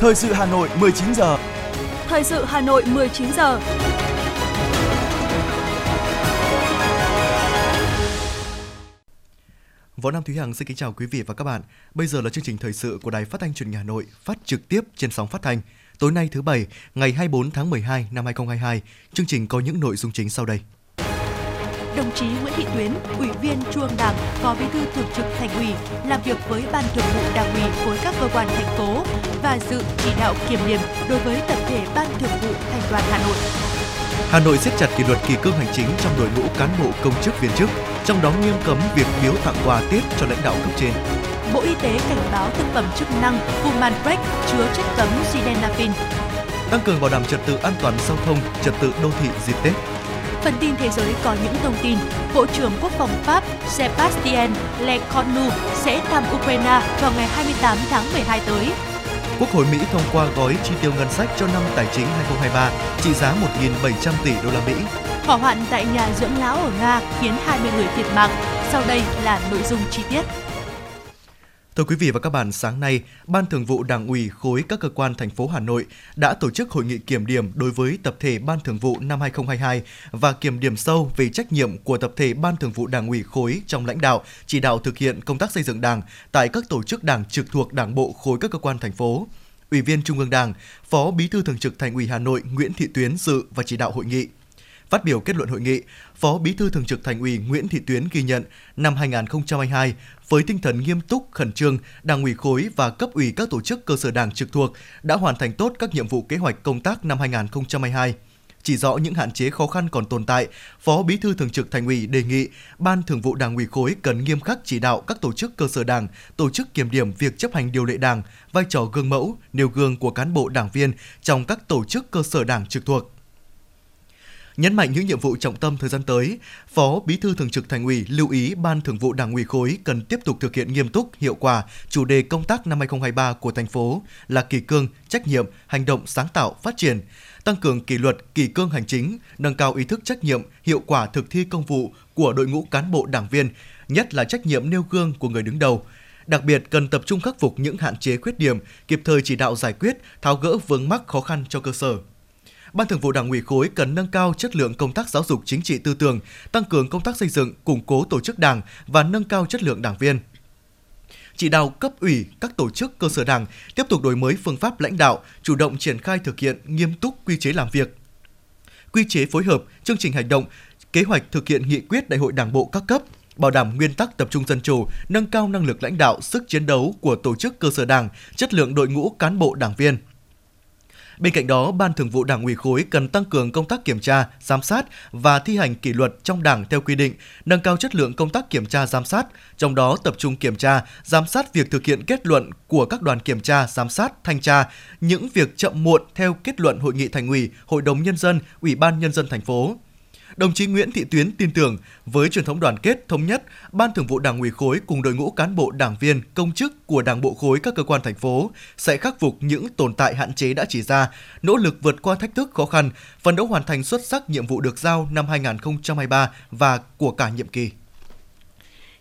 Thời sự Hà Nội 19 giờ. Thời sự Hà Nội 19 giờ. Võ Nam Thúy Hằng xin kính chào quý vị và các bạn. Bây giờ là chương trình thời sự của Đài Phát thanh Truyền hình Hà Nội, phát trực tiếp trên sóng phát thanh. Tối nay thứ bảy, ngày 24 tháng 12 năm 2022, chương trình có những nội dung chính sau đây. Đồng chí Nguyễn Thị Tuyến, Ủy viên Trung ương Đảng, Phó Bí thư Thường trực Thành ủy, làm việc với Ban Thường vụ Đảng ủy khối các cơ quan thành phố và dự chỉ đạo kiểm điểm đối với tập thể Ban Thường vụ Thành đoàn Hà Nội. Hà Nội siết chặt kỷ luật kỷ cương hành chính trong đội ngũ cán bộ công chức viên chức, trong đó nghiêm cấm việc biếu tặng quà Tết cho lãnh đạo cấp trên. Bộ Y tế cảnh báo thực phẩm chức năng Humanprec chứa chất cấm sildenafil. Tăng cường bảo đảm trật tự an toàn giao thông, trật tự đô thị dịp Tết. Phần tin thế giới có những thông tin. Bộ trưởng Quốc phòng Pháp Sebastien Lecornu sẽ thăm Ukraine vào ngày 28 tháng 12 tới. Quốc hội Mỹ thông qua gói chi tiêu ngân sách cho năm tài chính 2023 trị giá 1.700 tỷ đô la Mỹ. Hỏa hoạn tại nhà dưỡng lão ở Nga khiến 20 người thiệt mạng. Sau đây là nội dung chi tiết. Thưa quý vị và các bạn, sáng nay, Ban Thường vụ Đảng ủy khối các cơ quan thành phố Hà Nội đã tổ chức hội nghị kiểm điểm đối với tập thể Ban Thường vụ năm 2022 và kiểm điểm sâu về trách nhiệm của tập thể Ban Thường vụ Đảng ủy khối trong lãnh đạo, chỉ đạo thực hiện công tác xây dựng Đảng tại các tổ chức Đảng trực thuộc Đảng bộ khối các cơ quan thành phố. Ủy viên Trung ương Đảng, Phó Bí thư Thường trực Thành ủy Hà Nội Nguyễn Thị Tuyến dự và chỉ đạo hội nghị. Phát biểu kết luận hội nghị, Phó Bí thư Thường trực Thành ủy Nguyễn Thị Tuyến ghi nhận năm 2022 với tinh thần nghiêm túc, khẩn trương, Đảng ủy khối và cấp ủy các tổ chức cơ sở Đảng trực thuộc đã hoàn thành tốt các nhiệm vụ kế hoạch công tác năm 2022 chỉ rõ những hạn chế khó khăn còn tồn tại, Phó Bí thư Thường trực Thành ủy đề nghị Ban Thường vụ Đảng ủy khối cần nghiêm khắc chỉ đạo các tổ chức cơ sở Đảng, tổ chức kiểm điểm việc chấp hành điều lệ Đảng, vai trò gương mẫu, nêu gương của cán bộ đảng viên trong các tổ chức cơ sở Đảng trực thuộc. Nhấn mạnh những nhiệm vụ trọng tâm thời gian tới, Phó Bí thư Thường trực Thành ủy lưu ý Ban Thường vụ Đảng ủy khối cần tiếp tục thực hiện nghiêm túc, hiệu quả chủ đề công tác năm 2023 của thành phố là kỳ cương, trách nhiệm, hành động sáng tạo, phát triển, tăng cường kỷ luật, kỷ cương hành chính, nâng cao ý thức trách nhiệm, hiệu quả thực thi công vụ của đội ngũ cán bộ đảng viên, nhất là trách nhiệm nêu gương của người đứng đầu. Đặc biệt cần tập trung khắc phục những hạn chế khuyết điểm, kịp thời chỉ đạo giải quyết, tháo gỡ vướng mắc khó khăn cho cơ sở. Ban Thường vụ Đảng ủy khối cần nâng cao chất lượng công tác giáo dục chính trị tư tưởng, tăng cường công tác xây dựng, củng cố tổ chức Đảng và nâng cao chất lượng đảng viên. Chỉ đạo cấp ủy các tổ chức cơ sở Đảng tiếp tục đổi mới phương pháp lãnh đạo, chủ động triển khai thực hiện nghiêm túc quy chế làm việc, quy chế phối hợp, chương trình hành động, kế hoạch thực hiện nghị quyết Đại hội Đảng bộ các cấp, bảo đảm nguyên tắc tập trung dân chủ, nâng cao năng lực lãnh đạo, sức chiến đấu của tổ chức cơ sở Đảng, chất lượng đội ngũ cán bộ đảng viên. Bên cạnh đó, Ban Thường vụ Đảng ủy khối cần tăng cường công tác kiểm tra, giám sát và thi hành kỷ luật trong Đảng theo quy định, nâng cao chất lượng công tác kiểm tra giám sát, trong đó tập trung kiểm tra, giám sát việc thực hiện kết luận của các đoàn kiểm tra, giám sát, thanh tra, những việc chậm muộn theo kết luận hội nghị thành ủy, hội đồng nhân dân, ủy ban nhân dân thành phố. Đồng chí Nguyễn Thị Tuyến tin tưởng với truyền thống đoàn kết thống nhất, Ban Thường vụ Đảng ủy khối cùng đội ngũ cán bộ đảng viên, công chức của Đảng bộ khối các cơ quan thành phố sẽ khắc phục những tồn tại hạn chế đã chỉ ra, nỗ lực vượt qua thách thức khó khăn, phấn đấu hoàn thành xuất sắc nhiệm vụ được giao năm 2023 và của cả nhiệm kỳ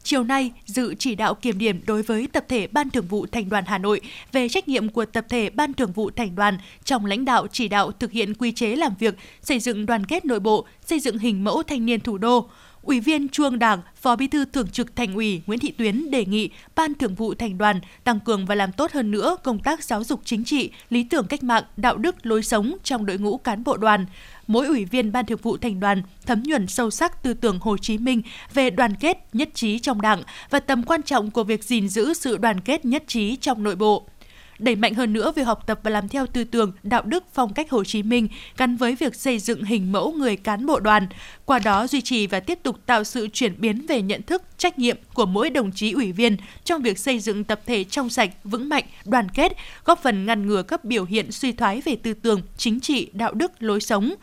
chiều nay dự chỉ đạo kiểm điểm đối với tập thể Ban Thường vụ Thành đoàn Hà Nội về trách nhiệm của tập thể Ban Thường vụ Thành đoàn trong lãnh đạo chỉ đạo thực hiện quy chế làm việc, xây dựng đoàn kết nội bộ, xây dựng hình mẫu thanh niên thủ đô. Ủy viên Trung Đảng, Phó Bí thư Thường trực Thành ủy Nguyễn Thị Tuyến đề nghị Ban Thường vụ Thành đoàn tăng cường và làm tốt hơn nữa công tác giáo dục chính trị, lý tưởng cách mạng, đạo đức, lối sống trong đội ngũ cán bộ đoàn. Mỗi ủy viên Ban Thường vụ Thành đoàn thấm nhuần sâu sắc tư tưởng Hồ Chí Minh về đoàn kết, nhất trí trong Đảng và tầm quan trọng của việc gìn giữ sự đoàn kết nhất trí trong nội bộ đẩy mạnh hơn nữa việc học tập và làm theo tư tưởng, đạo đức, phong cách Hồ Chí Minh gắn với việc xây dựng hình mẫu người cán bộ đoàn, qua đó duy trì và tiếp tục tạo sự chuyển biến về nhận thức, trách nhiệm của mỗi đồng chí ủy viên trong việc xây dựng tập thể trong sạch, vững mạnh, đoàn kết, góp phần ngăn ngừa các biểu hiện suy thoái về tư tưởng, chính trị, đạo đức, lối sống.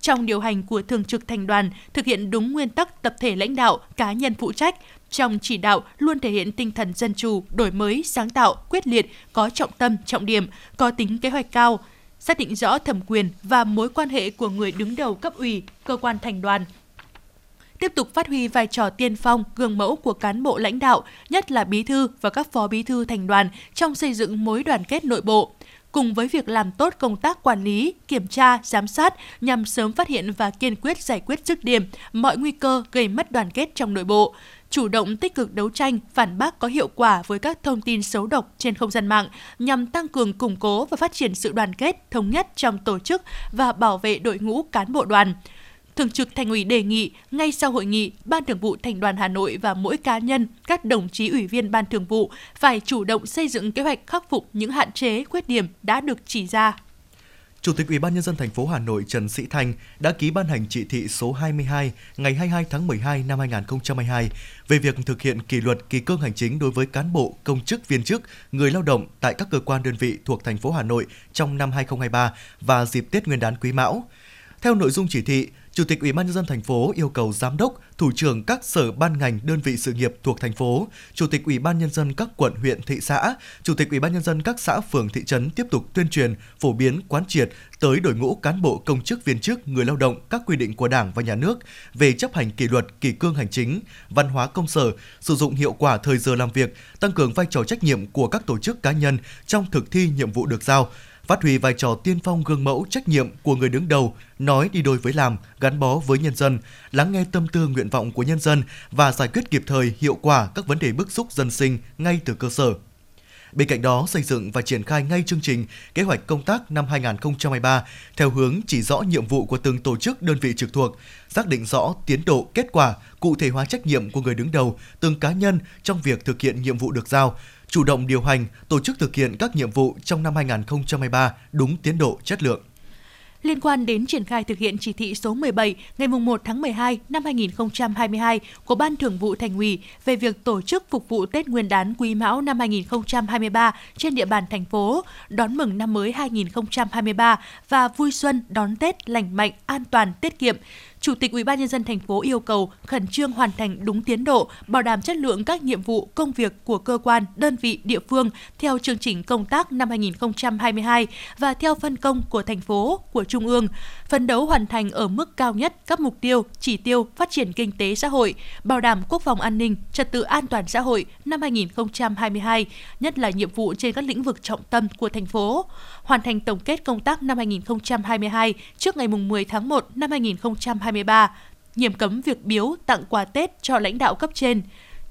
Trong điều hành của thường trực thành đoàn thực hiện đúng nguyên tắc tập thể lãnh đạo cá nhân phụ trách trong chỉ đạo luôn thể hiện tinh thần dân chủ đổi mới sáng tạo quyết liệt có trọng tâm trọng điểm có tính kế hoạch cao xác định rõ thẩm quyền và mối quan hệ của người đứng đầu cấp ủy cơ quan thành đoàn. Tiếp tục phát huy vai trò tiên phong, gương mẫu của cán bộ lãnh đạo, nhất là bí thư và các phó bí thư thành đoàn trong xây dựng mối đoàn kết nội bộ, cùng với việc làm tốt công tác quản lý, kiểm tra, giám sát nhằm sớm phát hiện và kiên quyết giải quyết dứt điểm mọi nguy cơ gây mất đoàn kết trong nội bộ chủ động tích cực đấu tranh, phản bác có hiệu quả với các thông tin xấu độc trên không gian mạng nhằm tăng cường củng cố và phát triển sự đoàn kết, thống nhất trong tổ chức và bảo vệ đội ngũ cán bộ đoàn. Thường trực Thành ủy đề nghị ngay sau hội nghị, Ban Thường vụ Thành đoàn Hà Nội và mỗi cá nhân, các đồng chí ủy viên Ban Thường vụ phải chủ động xây dựng kế hoạch khắc phục những hạn chế, khuyết điểm đã được chỉ ra. Chủ tịch Ủy ban nhân dân thành phố Hà Nội Trần Sĩ Thanh đã ký ban hành chỉ thị số 22 ngày 22 tháng 12 năm 2022 về việc thực hiện kỷ luật kỳ cương hành chính đối với cán bộ, công chức, viên chức, người lao động tại các cơ quan đơn vị thuộc thành phố Hà Nội trong năm 2023 và dịp Tết Nguyên đán Quý Mão. Theo nội dung chỉ thị, Chủ tịch Ủy ban nhân dân thành phố yêu cầu giám đốc, thủ trưởng các sở ban ngành đơn vị sự nghiệp thuộc thành phố, chủ tịch Ủy ban nhân dân các quận huyện thị xã, chủ tịch Ủy ban nhân dân các xã phường thị trấn tiếp tục tuyên truyền, phổ biến quán triệt tới đội ngũ cán bộ công chức viên chức, người lao động các quy định của Đảng và Nhà nước về chấp hành kỷ luật, kỷ cương hành chính, văn hóa công sở, sử dụng hiệu quả thời giờ làm việc, tăng cường vai trò trách nhiệm của các tổ chức cá nhân trong thực thi nhiệm vụ được giao phát huy vai trò tiên phong gương mẫu trách nhiệm của người đứng đầu, nói đi đôi với làm, gắn bó với nhân dân, lắng nghe tâm tư nguyện vọng của nhân dân và giải quyết kịp thời hiệu quả các vấn đề bức xúc dân sinh ngay từ cơ sở. Bên cạnh đó, xây dựng và triển khai ngay chương trình, kế hoạch công tác năm 2023 theo hướng chỉ rõ nhiệm vụ của từng tổ chức đơn vị trực thuộc, xác định rõ tiến độ, kết quả, cụ thể hóa trách nhiệm của người đứng đầu, từng cá nhân trong việc thực hiện nhiệm vụ được giao, chủ động điều hành, tổ chức thực hiện các nhiệm vụ trong năm 2023 đúng tiến độ chất lượng liên quan đến triển khai thực hiện chỉ thị số 17 ngày 1 tháng 12 năm 2022 của Ban Thường vụ Thành ủy về việc tổ chức phục vụ Tết Nguyên đán Quý Mão năm 2023 trên địa bàn thành phố, đón mừng năm mới 2023 và vui xuân đón Tết lành mạnh, an toàn, tiết kiệm. Chủ tịch UBND thành phố yêu cầu khẩn trương hoàn thành đúng tiến độ, bảo đảm chất lượng các nhiệm vụ, công việc của cơ quan, đơn vị, địa phương theo chương trình công tác năm 2022 và theo phân công của thành phố, của trung ương, phấn đấu hoàn thành ở mức cao nhất các mục tiêu, chỉ tiêu phát triển kinh tế xã hội, bảo đảm quốc phòng an ninh, trật tự an toàn xã hội năm 2022, nhất là nhiệm vụ trên các lĩnh vực trọng tâm của thành phố, hoàn thành tổng kết công tác năm 2022 trước ngày 10 tháng 1 năm 2022 2023, nghiêm cấm việc biếu tặng quà Tết cho lãnh đạo cấp trên.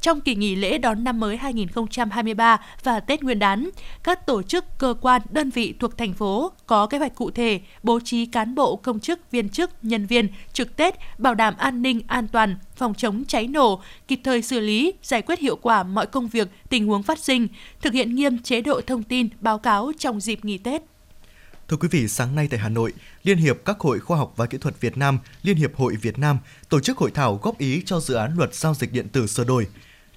Trong kỳ nghỉ lễ đón năm mới 2023 và Tết Nguyên đán, các tổ chức, cơ quan, đơn vị thuộc thành phố có kế hoạch cụ thể bố trí cán bộ, công chức, viên chức, nhân viên trực Tết bảo đảm an ninh, an toàn, phòng chống cháy nổ, kịp thời xử lý, giải quyết hiệu quả mọi công việc, tình huống phát sinh, thực hiện nghiêm chế độ thông tin, báo cáo trong dịp nghỉ Tết. Thưa quý vị, sáng nay tại Hà Nội, Liên hiệp các hội khoa học và kỹ thuật Việt Nam, Liên hiệp hội Việt Nam tổ chức hội thảo góp ý cho dự án luật giao dịch điện tử sửa đổi.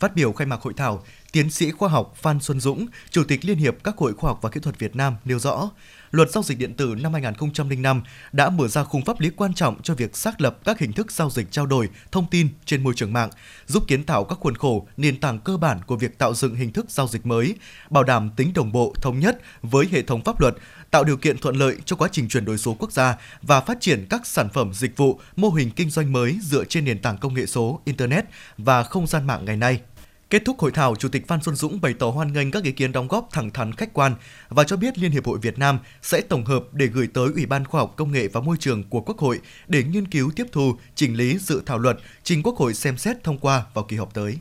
Phát biểu khai mạc hội thảo, tiến sĩ khoa học Phan Xuân Dũng, Chủ tịch Liên hiệp các hội khoa học và kỹ thuật Việt Nam nêu rõ, Luật giao dịch điện tử năm 2005 đã mở ra khung pháp lý quan trọng cho việc xác lập các hình thức giao dịch trao đổi thông tin trên môi trường mạng, giúp kiến tạo các khuôn khổ, nền tảng cơ bản của việc tạo dựng hình thức giao dịch mới, bảo đảm tính đồng bộ, thống nhất với hệ thống pháp luật, tạo điều kiện thuận lợi cho quá trình chuyển đổi số quốc gia và phát triển các sản phẩm dịch vụ, mô hình kinh doanh mới dựa trên nền tảng công nghệ số, internet và không gian mạng ngày nay. Kết thúc hội thảo, Chủ tịch Phan Xuân Dũng bày tỏ hoan nghênh các ý kiến đóng góp thẳng thắn khách quan và cho biết Liên hiệp hội Việt Nam sẽ tổng hợp để gửi tới Ủy ban Khoa học Công nghệ và Môi trường của Quốc hội để nghiên cứu tiếp thu, chỉnh lý dự thảo luật trình Quốc hội xem xét thông qua vào kỳ họp tới.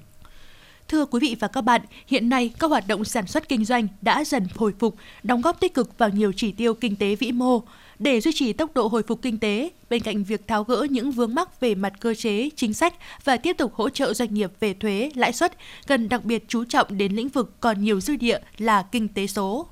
Thưa quý vị và các bạn, hiện nay các hoạt động sản xuất kinh doanh đã dần hồi phục, đóng góp tích cực vào nhiều chỉ tiêu kinh tế vĩ mô. Để duy trì tốc độ hồi phục kinh tế, bên cạnh việc tháo gỡ những vướng mắc về mặt cơ chế, chính sách và tiếp tục hỗ trợ doanh nghiệp về thuế, lãi suất, cần đặc biệt chú trọng đến lĩnh vực còn nhiều dư địa là kinh tế số.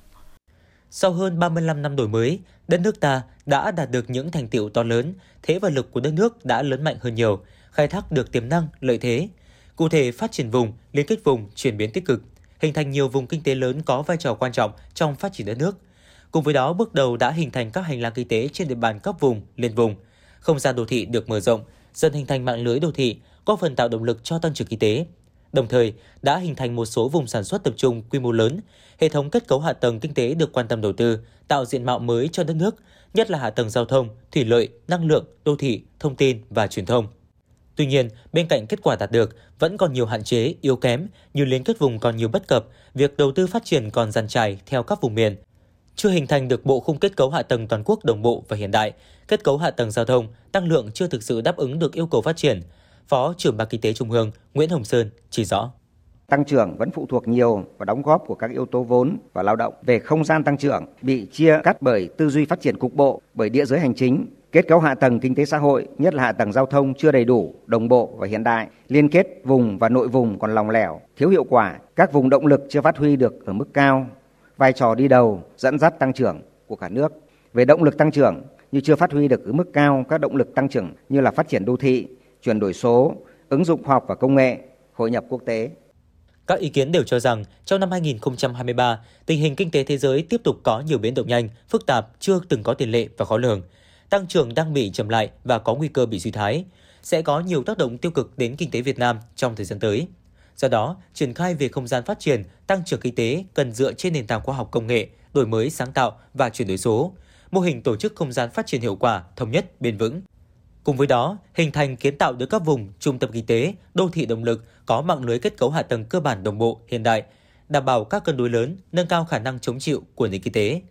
Sau hơn 35 năm đổi mới, đất nước ta đã đạt được những thành tiệu to lớn, thế và lực của đất nước đã lớn mạnh hơn nhiều, khai thác được tiềm năng, lợi thế. Cụ thể, phát triển vùng, liên kết vùng, chuyển biến tích cực, hình thành nhiều vùng kinh tế lớn có vai trò quan trọng trong phát triển đất nước – Cùng với đó, bước đầu đã hình thành các hành lang kinh tế trên địa bàn cấp vùng, liên vùng. Không gian đô thị được mở rộng, dần hình thành mạng lưới đô thị, có phần tạo động lực cho tăng trưởng kinh tế. Đồng thời, đã hình thành một số vùng sản xuất tập trung quy mô lớn, hệ thống kết cấu hạ tầng kinh tế được quan tâm đầu tư, tạo diện mạo mới cho đất nước, nhất là hạ tầng giao thông, thủy lợi, năng lượng, đô thị, thông tin và truyền thông. Tuy nhiên, bên cạnh kết quả đạt được, vẫn còn nhiều hạn chế, yếu kém như liên kết vùng còn nhiều bất cập, việc đầu tư phát triển còn dàn trải theo các vùng miền, chưa hình thành được bộ khung kết cấu hạ tầng toàn quốc đồng bộ và hiện đại, kết cấu hạ tầng giao thông, tăng lượng chưa thực sự đáp ứng được yêu cầu phát triển. Phó trưởng Ban Kinh tế Trung ương Nguyễn Hồng Sơn chỉ rõ. Tăng trưởng vẫn phụ thuộc nhiều vào đóng góp của các yếu tố vốn và lao động. Về không gian tăng trưởng bị chia cắt bởi tư duy phát triển cục bộ, bởi địa giới hành chính, kết cấu hạ tầng kinh tế xã hội, nhất là hạ tầng giao thông chưa đầy đủ, đồng bộ và hiện đại, liên kết vùng và nội vùng còn lòng lẻo, thiếu hiệu quả, các vùng động lực chưa phát huy được ở mức cao, vai trò đi đầu dẫn dắt tăng trưởng của cả nước. Về động lực tăng trưởng như chưa phát huy được ở mức cao các động lực tăng trưởng như là phát triển đô thị, chuyển đổi số, ứng dụng khoa học và công nghệ, hội nhập quốc tế. Các ý kiến đều cho rằng trong năm 2023, tình hình kinh tế thế giới tiếp tục có nhiều biến động nhanh, phức tạp, chưa từng có tiền lệ và khó lường. Tăng trưởng đang bị chậm lại và có nguy cơ bị suy thoái. Sẽ có nhiều tác động tiêu cực đến kinh tế Việt Nam trong thời gian tới. Do đó, triển khai về không gian phát triển, tăng trưởng kinh tế cần dựa trên nền tảng khoa học công nghệ, đổi mới sáng tạo và chuyển đổi số, mô hình tổ chức không gian phát triển hiệu quả, thống nhất, bền vững. Cùng với đó, hình thành kiến tạo được các vùng trung tâm kinh tế, đô thị động lực có mạng lưới kết cấu hạ tầng cơ bản đồng bộ, hiện đại, đảm bảo các cân đối lớn, nâng cao khả năng chống chịu của nền kinh tế.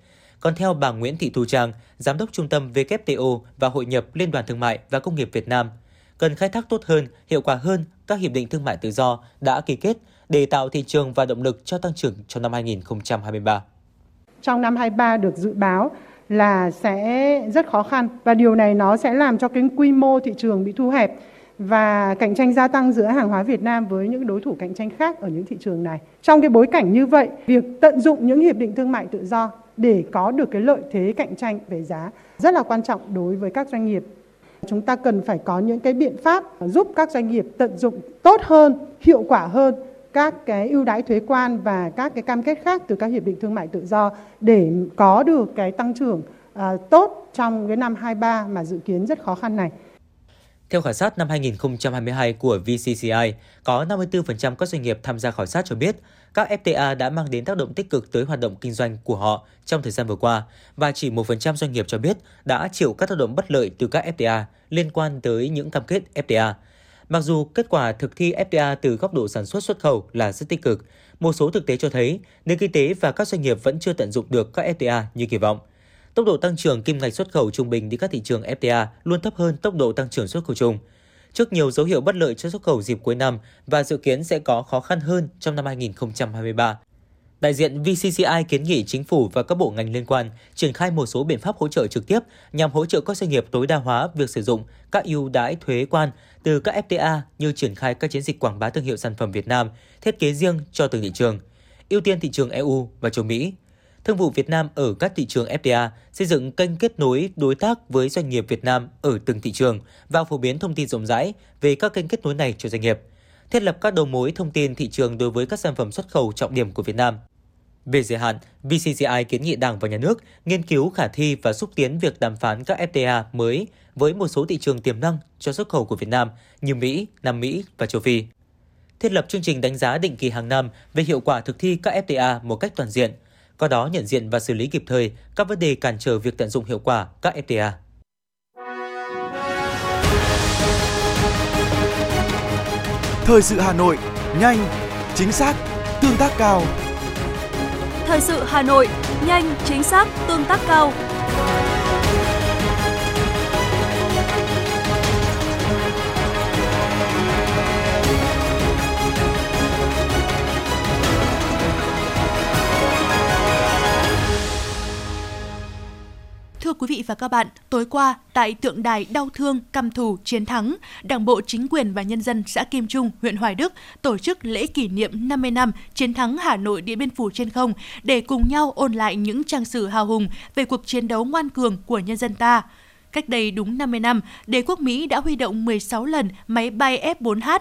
Còn theo bà Nguyễn Thị Thu Trang, Giám đốc Trung tâm WTO và Hội nhập Liên đoàn Thương mại và Công nghiệp Việt Nam, cần khai thác tốt hơn, hiệu quả hơn các hiệp định thương mại tự do đã ký kết để tạo thị trường và động lực cho tăng trưởng trong năm 2023. Trong năm 23 được dự báo là sẽ rất khó khăn và điều này nó sẽ làm cho cái quy mô thị trường bị thu hẹp và cạnh tranh gia tăng giữa hàng hóa Việt Nam với những đối thủ cạnh tranh khác ở những thị trường này. Trong cái bối cảnh như vậy, việc tận dụng những hiệp định thương mại tự do để có được cái lợi thế cạnh tranh về giá rất là quan trọng đối với các doanh nghiệp. Chúng ta cần phải có những cái biện pháp giúp các doanh nghiệp tận dụng tốt hơn, hiệu quả hơn các cái ưu đãi thuế quan và các cái cam kết khác từ các hiệp định thương mại tự do để có được cái tăng trưởng à, tốt trong cái năm 23 mà dự kiến rất khó khăn này. Theo khảo sát năm 2022 của VCCI, có 54% các doanh nghiệp tham gia khảo sát cho biết các FTA đã mang đến tác động tích cực tới hoạt động kinh doanh của họ trong thời gian vừa qua và chỉ 1% doanh nghiệp cho biết đã chịu các tác động bất lợi từ các FTA liên quan tới những cam kết FTA. Mặc dù kết quả thực thi FTA từ góc độ sản xuất xuất khẩu là rất tích cực, một số thực tế cho thấy nền kinh tế và các doanh nghiệp vẫn chưa tận dụng được các FTA như kỳ vọng. Tốc độ tăng trưởng kim ngạch xuất khẩu trung bình đi các thị trường FTA luôn thấp hơn tốc độ tăng trưởng xuất khẩu chung. Trước nhiều dấu hiệu bất lợi cho xuất khẩu dịp cuối năm và dự kiến sẽ có khó khăn hơn trong năm 2023. Đại diện VCCI kiến nghị chính phủ và các bộ ngành liên quan triển khai một số biện pháp hỗ trợ trực tiếp nhằm hỗ trợ các doanh nghiệp tối đa hóa việc sử dụng các ưu đãi thuế quan từ các FTA như triển khai các chiến dịch quảng bá thương hiệu sản phẩm Việt Nam, thiết kế riêng cho từng thị trường, ưu tiên thị trường EU và châu Mỹ. Thương vụ Việt Nam ở các thị trường FTA xây dựng kênh kết nối đối tác với doanh nghiệp Việt Nam ở từng thị trường và phổ biến thông tin rộng rãi về các kênh kết nối này cho doanh nghiệp thiết lập các đầu mối thông tin thị trường đối với các sản phẩm xuất khẩu trọng điểm của Việt Nam. Về dài hạn, VCCI kiến nghị Đảng và Nhà nước nghiên cứu khả thi và xúc tiến việc đàm phán các FTA mới với một số thị trường tiềm năng cho xuất khẩu của Việt Nam như Mỹ, Nam Mỹ và châu Phi. Thiết lập chương trình đánh giá định kỳ hàng năm về hiệu quả thực thi các FTA một cách toàn diện, có đó nhận diện và xử lý kịp thời các vấn đề cản trở việc tận dụng hiệu quả các FTA. Thời sự Hà Nội, nhanh, chính xác, tương tác cao. Thời sự Hà Nội, nhanh, chính xác, tương tác cao. Thưa quý vị và các bạn, tối qua tại tượng đài đau thương căm thù chiến thắng, Đảng bộ chính quyền và nhân dân xã Kim Trung, huyện Hoài Đức tổ chức lễ kỷ niệm 50 năm chiến thắng Hà Nội Điện Biên Phủ trên không để cùng nhau ôn lại những trang sử hào hùng về cuộc chiến đấu ngoan cường của nhân dân ta. Cách đây đúng 50 năm, đế quốc Mỹ đã huy động 16 lần máy bay F-4H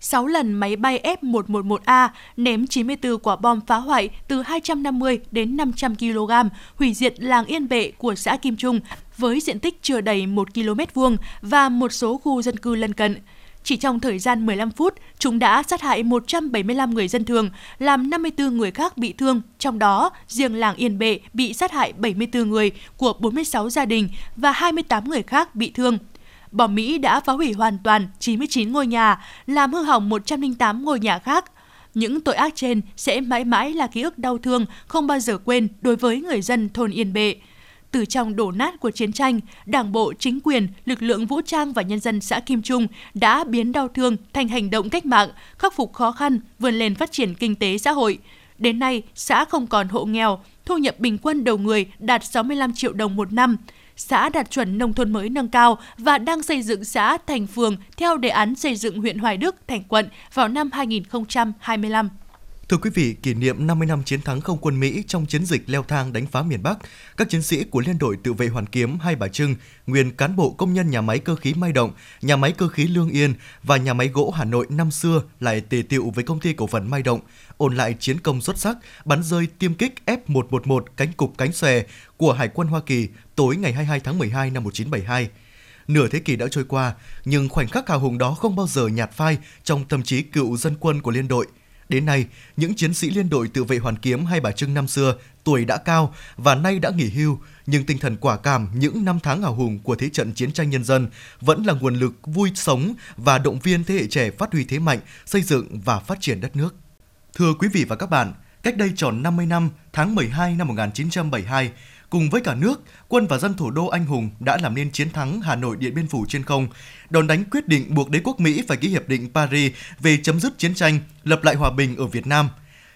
6 lần máy bay F-111A ném 94 quả bom phá hoại từ 250 đến 500 kg, hủy diệt làng Yên Bệ của xã Kim Trung với diện tích chưa đầy 1 km vuông và một số khu dân cư lân cận. Chỉ trong thời gian 15 phút, chúng đã sát hại 175 người dân thường, làm 54 người khác bị thương, trong đó riêng làng Yên Bệ bị sát hại 74 người của 46 gia đình và 28 người khác bị thương bom Mỹ đã phá hủy hoàn toàn 99 ngôi nhà, làm hư hỏng 108 ngôi nhà khác. Những tội ác trên sẽ mãi mãi là ký ức đau thương, không bao giờ quên đối với người dân thôn Yên Bệ. Từ trong đổ nát của chiến tranh, Đảng bộ, chính quyền, lực lượng vũ trang và nhân dân xã Kim Trung đã biến đau thương thành hành động cách mạng, khắc phục khó khăn, vươn lên phát triển kinh tế xã hội. Đến nay, xã không còn hộ nghèo, thu nhập bình quân đầu người đạt 65 triệu đồng một năm. Xã đạt chuẩn nông thôn mới nâng cao và đang xây dựng xã thành phường theo đề án xây dựng huyện Hoài Đức, thành quận vào năm 2025. Thưa quý vị, kỷ niệm 50 năm chiến thắng không quân Mỹ trong chiến dịch leo thang đánh phá miền Bắc, các chiến sĩ của Liên đội tự vệ Hoàn Kiếm Hai Bà Trưng, nguyên cán bộ công nhân nhà máy cơ khí Mai Động, nhà máy cơ khí Lương Yên và nhà máy gỗ Hà Nội năm xưa lại tề tiệu với công ty cổ phần Mai Động, ôn lại chiến công xuất sắc bắn rơi tiêm kích F-111 cánh cục cánh xòe của Hải quân Hoa Kỳ tối ngày 22 tháng 12 năm 1972. Nửa thế kỷ đã trôi qua, nhưng khoảnh khắc hào hùng đó không bao giờ nhạt phai trong tâm trí cựu dân quân của liên đội – Đến nay, những chiến sĩ liên đội tự vệ Hoàn Kiếm hay Bà Trưng năm xưa tuổi đã cao và nay đã nghỉ hưu, nhưng tinh thần quả cảm những năm tháng hào hùng của thế trận chiến tranh nhân dân vẫn là nguồn lực vui sống và động viên thế hệ trẻ phát huy thế mạnh, xây dựng và phát triển đất nước. Thưa quý vị và các bạn, cách đây tròn 50 năm, tháng 12 năm 1972, cùng với cả nước, quân và dân thủ đô anh hùng đã làm nên chiến thắng Hà Nội Điện Biên Phủ trên không, đòn đánh quyết định buộc đế quốc Mỹ phải ký hiệp định Paris về chấm dứt chiến tranh, lập lại hòa bình ở Việt Nam.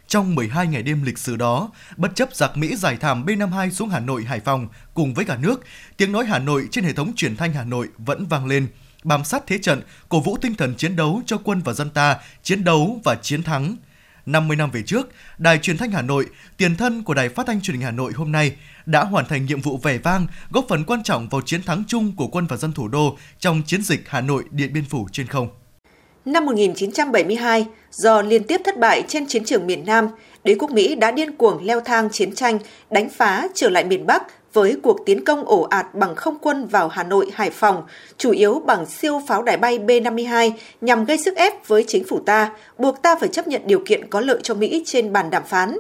Trong 12 ngày đêm lịch sử đó, bất chấp giặc Mỹ giải thảm B-52 xuống Hà Nội, Hải Phòng cùng với cả nước, tiếng nói Hà Nội trên hệ thống truyền thanh Hà Nội vẫn vang lên, bám sát thế trận, cổ vũ tinh thần chiến đấu cho quân và dân ta, chiến đấu và chiến thắng. 50 năm về trước, Đài Truyền thanh Hà Nội, tiền thân của Đài Phát thanh Truyền hình Hà Nội hôm nay đã hoàn thành nhiệm vụ vẻ vang, góp phần quan trọng vào chiến thắng chung của quân và dân thủ đô trong chiến dịch Hà Nội Điện Biên Phủ trên không. Năm 1972, do liên tiếp thất bại trên chiến trường miền Nam, đế quốc Mỹ đã điên cuồng leo thang chiến tranh, đánh phá trở lại miền Bắc với cuộc tiến công ổ ạt bằng không quân vào Hà Nội, Hải Phòng, chủ yếu bằng siêu pháo đài bay B-52 nhằm gây sức ép với chính phủ ta, buộc ta phải chấp nhận điều kiện có lợi cho Mỹ trên bàn đàm phán.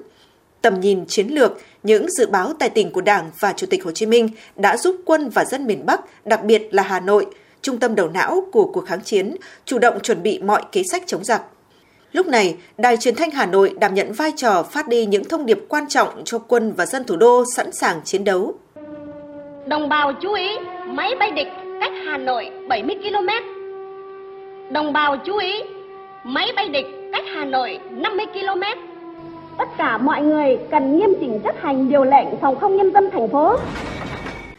Tầm nhìn chiến lược, những dự báo tài tình của Đảng và Chủ tịch Hồ Chí Minh đã giúp quân và dân miền Bắc, đặc biệt là Hà Nội, trung tâm đầu não của cuộc kháng chiến, chủ động chuẩn bị mọi kế sách chống giặc. Lúc này, Đài Truyền thanh Hà Nội đảm nhận vai trò phát đi những thông điệp quan trọng cho quân và dân thủ đô sẵn sàng chiến đấu. Đồng bào chú ý, máy bay địch cách Hà Nội 70 km. Đồng bào chú ý, máy bay địch cách Hà Nội 50 km. Tất cả mọi người cần nghiêm chỉnh chấp hành điều lệnh phòng không nhân dân thành phố.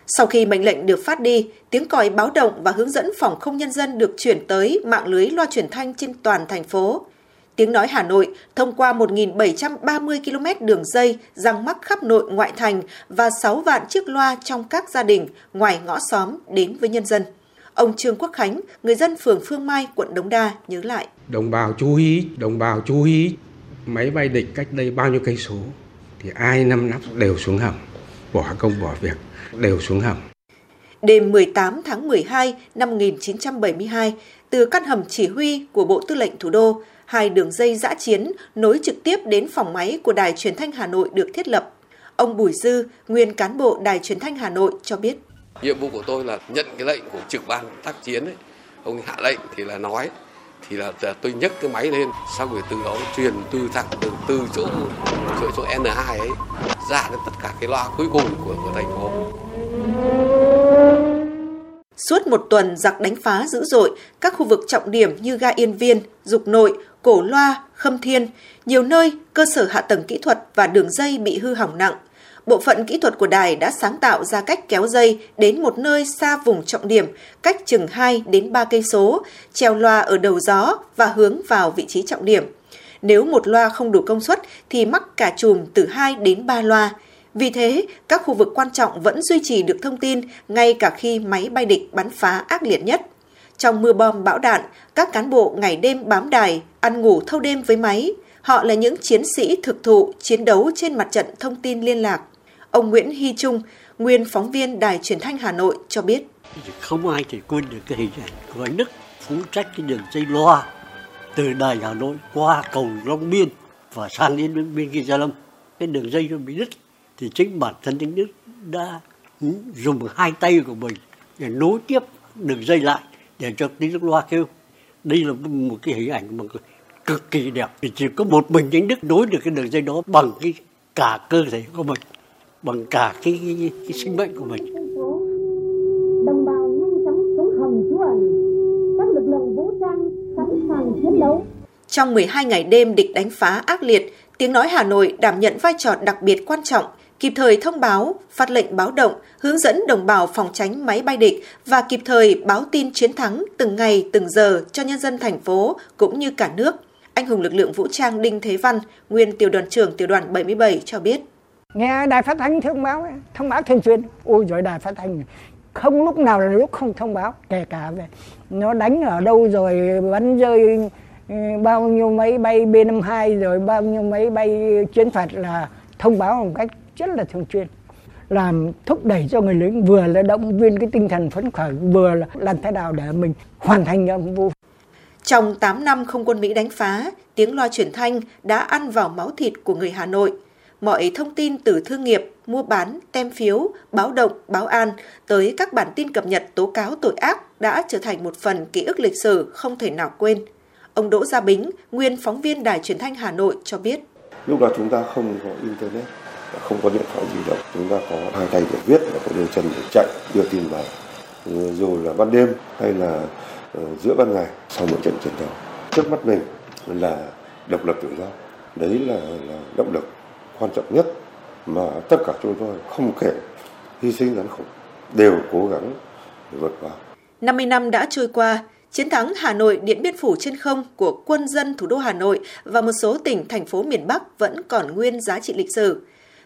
Sau khi mệnh lệnh được phát đi, tiếng còi báo động và hướng dẫn phòng không nhân dân được chuyển tới mạng lưới loa truyền thanh trên toàn thành phố. Tiếng nói Hà Nội thông qua 1.730 km đường dây răng mắc khắp nội ngoại thành và 6 vạn chiếc loa trong các gia đình ngoài ngõ xóm đến với nhân dân. Ông Trương Quốc Khánh, người dân phường Phương Mai, quận Đống Đa nhớ lại. Đồng bào chú ý, đồng bào chú ý, máy bay địch cách đây bao nhiêu cây số thì ai năm nắp đều xuống hầm, bỏ công bỏ việc, đều xuống hầm. Đêm 18 tháng 12 năm 1972, từ căn hầm chỉ huy của Bộ Tư lệnh Thủ đô, hai đường dây giã chiến nối trực tiếp đến phòng máy của Đài Truyền thanh Hà Nội được thiết lập. Ông Bùi Dư, nguyên cán bộ Đài Truyền thanh Hà Nội cho biết. Nhiệm vụ của tôi là nhận cái lệnh của trực ban tác chiến ấy. Ông hạ lệnh thì là nói thì là tôi nhấc cái máy lên xong rồi từ đó truyền từ thẳng từ từ chỗ chỗ chỗ N2 ấy ra đến tất cả cái loa cuối cùng của, của thành phố Suốt một tuần giặc đánh phá dữ dội các khu vực trọng điểm như ga Yên Viên, Dục Nội, Cổ Loa, Khâm Thiên, nhiều nơi cơ sở hạ tầng kỹ thuật và đường dây bị hư hỏng nặng. Bộ phận kỹ thuật của đài đã sáng tạo ra cách kéo dây đến một nơi xa vùng trọng điểm, cách chừng 2 đến 3 cây số, treo loa ở đầu gió và hướng vào vị trí trọng điểm. Nếu một loa không đủ công suất thì mắc cả chùm từ 2 đến 3 loa. Vì thế, các khu vực quan trọng vẫn duy trì được thông tin ngay cả khi máy bay địch bắn phá ác liệt nhất. Trong mưa bom bão đạn, các cán bộ ngày đêm bám đài, ăn ngủ thâu đêm với máy. Họ là những chiến sĩ thực thụ chiến đấu trên mặt trận thông tin liên lạc. Ông Nguyễn Hy Trung, nguyên phóng viên Đài Truyền thanh Hà Nội cho biết. Không ai thể quên được cái hình ảnh của anh Đức phụ trách cái đường dây loa từ Đài Hà Nội qua cầu Long Biên và sang đến bên kia Gia Lâm. Cái đường dây nó bị đứt thì chính bản thân anh Đức đã dùng hai tay của mình để nối tiếp đường dây lại để cho tiếng loa kêu đây là một cái hình ảnh mà cực kỳ đẹp vì chỉ có một mình anh Đức nối được cái đường dây đó bằng cái cả cơ thể của mình bằng cả cái, cái, cái, cái sinh mệnh của mình đồng bào nhanh chóng xuống hầm trú ẩn các lực lượng vũ trang sẵn sàng chiến đấu trong 12 ngày đêm địch đánh phá ác liệt, tiếng nói Hà Nội đảm nhận vai trò đặc biệt quan trọng, kịp thời thông báo, phát lệnh báo động, hướng dẫn đồng bào phòng tránh máy bay địch và kịp thời báo tin chiến thắng từng ngày từng giờ cho nhân dân thành phố cũng như cả nước. Anh hùng lực lượng vũ trang Đinh Thế Văn, nguyên tiểu đoàn trưởng tiểu đoàn 77 cho biết. Nghe đài phát thanh thông báo, thông báo thường xuyên. Ôi rồi đài phát thanh không lúc nào là lúc không thông báo, kể cả về nó đánh ở đâu rồi bắn rơi ừ, bao nhiêu máy bay B-52 rồi bao nhiêu máy bay chiến thuật là thông báo một cách rất là thường xuyên làm thúc đẩy cho người lính vừa là động viên cái tinh thần phấn khởi vừa là làm thế nào để mình hoàn thành nhiệm vụ trong 8 năm không quân Mỹ đánh phá, tiếng loa truyền thanh đã ăn vào máu thịt của người Hà Nội. Mọi thông tin từ thương nghiệp, mua bán, tem phiếu, báo động, báo an tới các bản tin cập nhật tố cáo tội ác đã trở thành một phần ký ức lịch sử không thể nào quên. Ông Đỗ Gia Bính, nguyên phóng viên Đài truyền thanh Hà Nội cho biết. Lúc đó chúng ta không có Internet, không có điện thoại di động, chúng ta có hai tay để viết và có đôi chân để chạy đưa tin vào. Dù là ban đêm hay là ờ, giữa ban ngày sau một trận chiến đấu trước mắt mình là độc lập tự do đấy là, là động lực quan trọng nhất mà tất cả chúng tôi không kể hy sinh gian khổ đều cố gắng để vượt qua 50 năm đã trôi qua, chiến thắng Hà Nội Điện Biên Phủ trên không của quân dân thủ đô Hà Nội và một số tỉnh, thành phố miền Bắc vẫn còn nguyên giá trị lịch sử.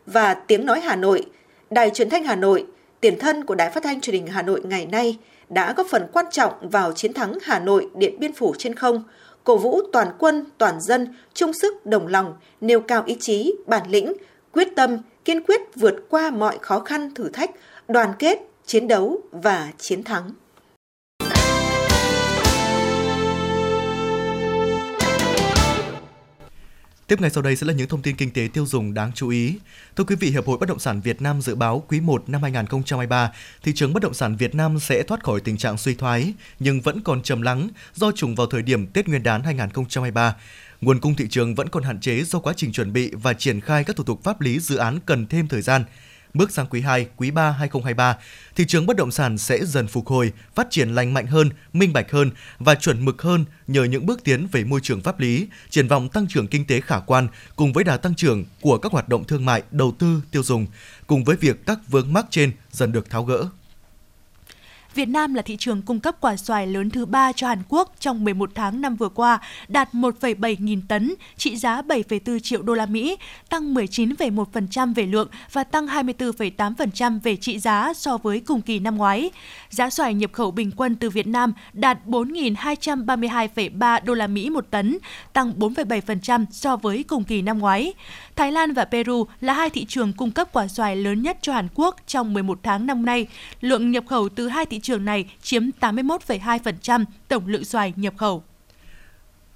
Và tiếng nói Hà Nội, Đài truyền thanh Hà Nội, tiền thân của Đài phát thanh truyền hình Hà Nội ngày nay đã góp phần quan trọng vào chiến thắng Hà Nội Điện Biên Phủ trên không, cổ vũ toàn quân, toàn dân chung sức đồng lòng, nêu cao ý chí, bản lĩnh, quyết tâm, kiên quyết vượt qua mọi khó khăn thử thách, đoàn kết, chiến đấu và chiến thắng. Tiếp ngay sau đây sẽ là những thông tin kinh tế tiêu dùng đáng chú ý. Thưa quý vị, Hiệp hội Bất động sản Việt Nam dự báo quý 1 năm 2023, thị trường bất động sản Việt Nam sẽ thoát khỏi tình trạng suy thoái nhưng vẫn còn trầm lắng do trùng vào thời điểm Tết Nguyên đán 2023. Nguồn cung thị trường vẫn còn hạn chế do quá trình chuẩn bị và triển khai các thủ tục pháp lý dự án cần thêm thời gian. Bước sang quý 2, quý 3 2023, thị trường bất động sản sẽ dần phục hồi, phát triển lành mạnh hơn, minh bạch hơn và chuẩn mực hơn nhờ những bước tiến về môi trường pháp lý, triển vọng tăng trưởng kinh tế khả quan cùng với đà tăng trưởng của các hoạt động thương mại, đầu tư, tiêu dùng, cùng với việc các vướng mắc trên dần được tháo gỡ. Việt Nam là thị trường cung cấp quả xoài lớn thứ ba cho Hàn Quốc trong 11 tháng năm vừa qua, đạt 1,7 nghìn tấn, trị giá 7,4 triệu đô la Mỹ, tăng 19,1% về lượng và tăng 24,8% về trị giá so với cùng kỳ năm ngoái. Giá xoài nhập khẩu bình quân từ Việt Nam đạt 4.232,3 đô la Mỹ một tấn, tăng 4,7% so với cùng kỳ năm ngoái. Thái Lan và Peru là hai thị trường cung cấp quả xoài lớn nhất cho Hàn Quốc trong 11 tháng năm nay. Lượng nhập khẩu từ hai thị trường này chiếm 81,2% tổng lượng xoài nhập khẩu.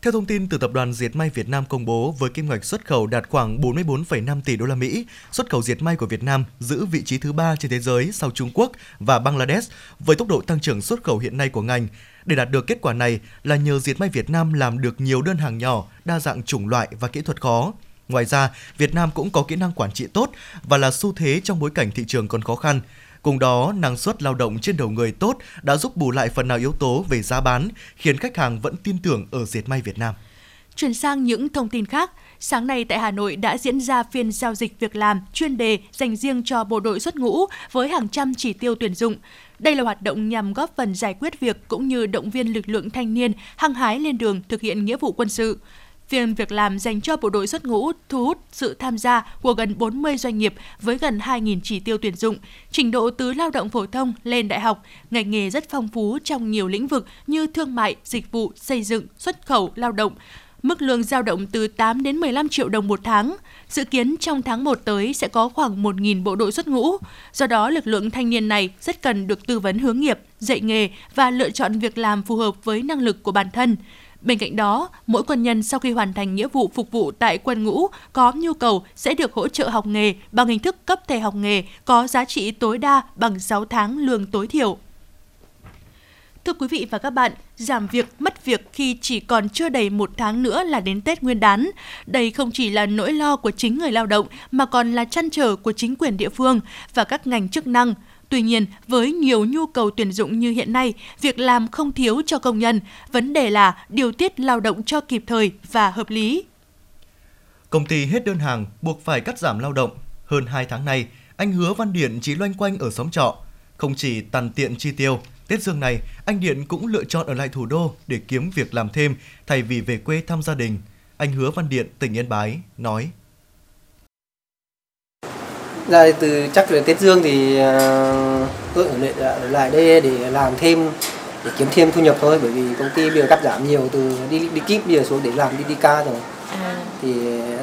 Theo thông tin từ tập đoàn Diệt May Việt Nam công bố, với kim ngạch xuất khẩu đạt khoảng 44,5 tỷ đô la Mỹ, xuất khẩu diệt may của Việt Nam giữ vị trí thứ ba trên thế giới sau Trung Quốc và Bangladesh với tốc độ tăng trưởng xuất khẩu hiện nay của ngành. Để đạt được kết quả này là nhờ Diệt May Việt Nam làm được nhiều đơn hàng nhỏ, đa dạng chủng loại và kỹ thuật khó. Ngoài ra, Việt Nam cũng có kỹ năng quản trị tốt và là xu thế trong bối cảnh thị trường còn khó khăn. Cùng đó, năng suất lao động trên đầu người tốt đã giúp bù lại phần nào yếu tố về giá bán, khiến khách hàng vẫn tin tưởng ở dệt may Việt Nam. Chuyển sang những thông tin khác, sáng nay tại Hà Nội đã diễn ra phiên giao dịch việc làm chuyên đề dành riêng cho bộ đội xuất ngũ với hàng trăm chỉ tiêu tuyển dụng. Đây là hoạt động nhằm góp phần giải quyết việc cũng như động viên lực lượng thanh niên hăng hái lên đường thực hiện nghĩa vụ quân sự. Phiên việc làm dành cho bộ đội xuất ngũ thu hút sự tham gia của gần 40 doanh nghiệp với gần 2.000 chỉ tiêu tuyển dụng, trình độ từ lao động phổ thông lên đại học, ngành nghề rất phong phú trong nhiều lĩnh vực như thương mại, dịch vụ, xây dựng, xuất khẩu, lao động. Mức lương dao động từ 8 đến 15 triệu đồng một tháng. Dự kiến trong tháng 1 tới sẽ có khoảng 1.000 bộ đội xuất ngũ. Do đó, lực lượng thanh niên này rất cần được tư vấn hướng nghiệp, dạy nghề và lựa chọn việc làm phù hợp với năng lực của bản thân. Bên cạnh đó, mỗi quân nhân sau khi hoàn thành nghĩa vụ phục vụ tại quân ngũ có nhu cầu sẽ được hỗ trợ học nghề bằng hình thức cấp thẻ học nghề có giá trị tối đa bằng 6 tháng lương tối thiểu. Thưa quý vị và các bạn, giảm việc, mất việc khi chỉ còn chưa đầy một tháng nữa là đến Tết Nguyên đán. Đây không chỉ là nỗi lo của chính người lao động mà còn là chăn trở của chính quyền địa phương và các ngành chức năng. Tuy nhiên, với nhiều nhu cầu tuyển dụng như hiện nay, việc làm không thiếu cho công nhân, vấn đề là điều tiết lao động cho kịp thời và hợp lý. Công ty hết đơn hàng buộc phải cắt giảm lao động. Hơn 2 tháng nay, anh Hứa Văn Điện chỉ loanh quanh ở xóm trọ. Không chỉ tàn tiện chi tiêu, Tết dương này, anh Điện cũng lựa chọn ở lại thủ đô để kiếm việc làm thêm thay vì về quê thăm gia đình. Anh Hứa Văn Điện, tỉnh Yên Bái, nói. Ra từ chắc là Tết Dương thì tôi ở lại, ở lại đây để làm thêm để kiếm thêm thu nhập thôi bởi vì công ty bây giờ cắt giảm nhiều từ đi đi kíp bây giờ xuống để làm đi đi ca rồi. À. thì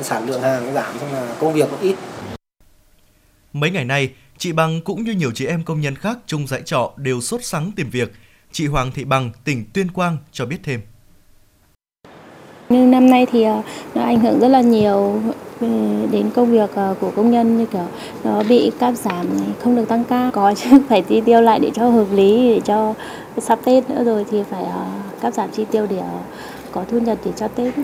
sản lượng hàng giảm xong là công việc cũng ít. Mấy ngày nay chị Bằng cũng như nhiều chị em công nhân khác chung dãy trọ đều sốt sắng tìm việc. Chị Hoàng Thị Bằng tỉnh Tuyên Quang cho biết thêm. Nhưng năm nay thì ờ, nó ảnh hưởng rất là nhiều đến công việc ờ, của công nhân như kiểu nó bị cắt giảm này, không được tăng ca có chứ phải chi tiêu lại để cho hợp lý để cho sắp Tết nữa rồi thì phải ờ, cắt giảm chi tiêu để ờ, có thu nhập để cho Tết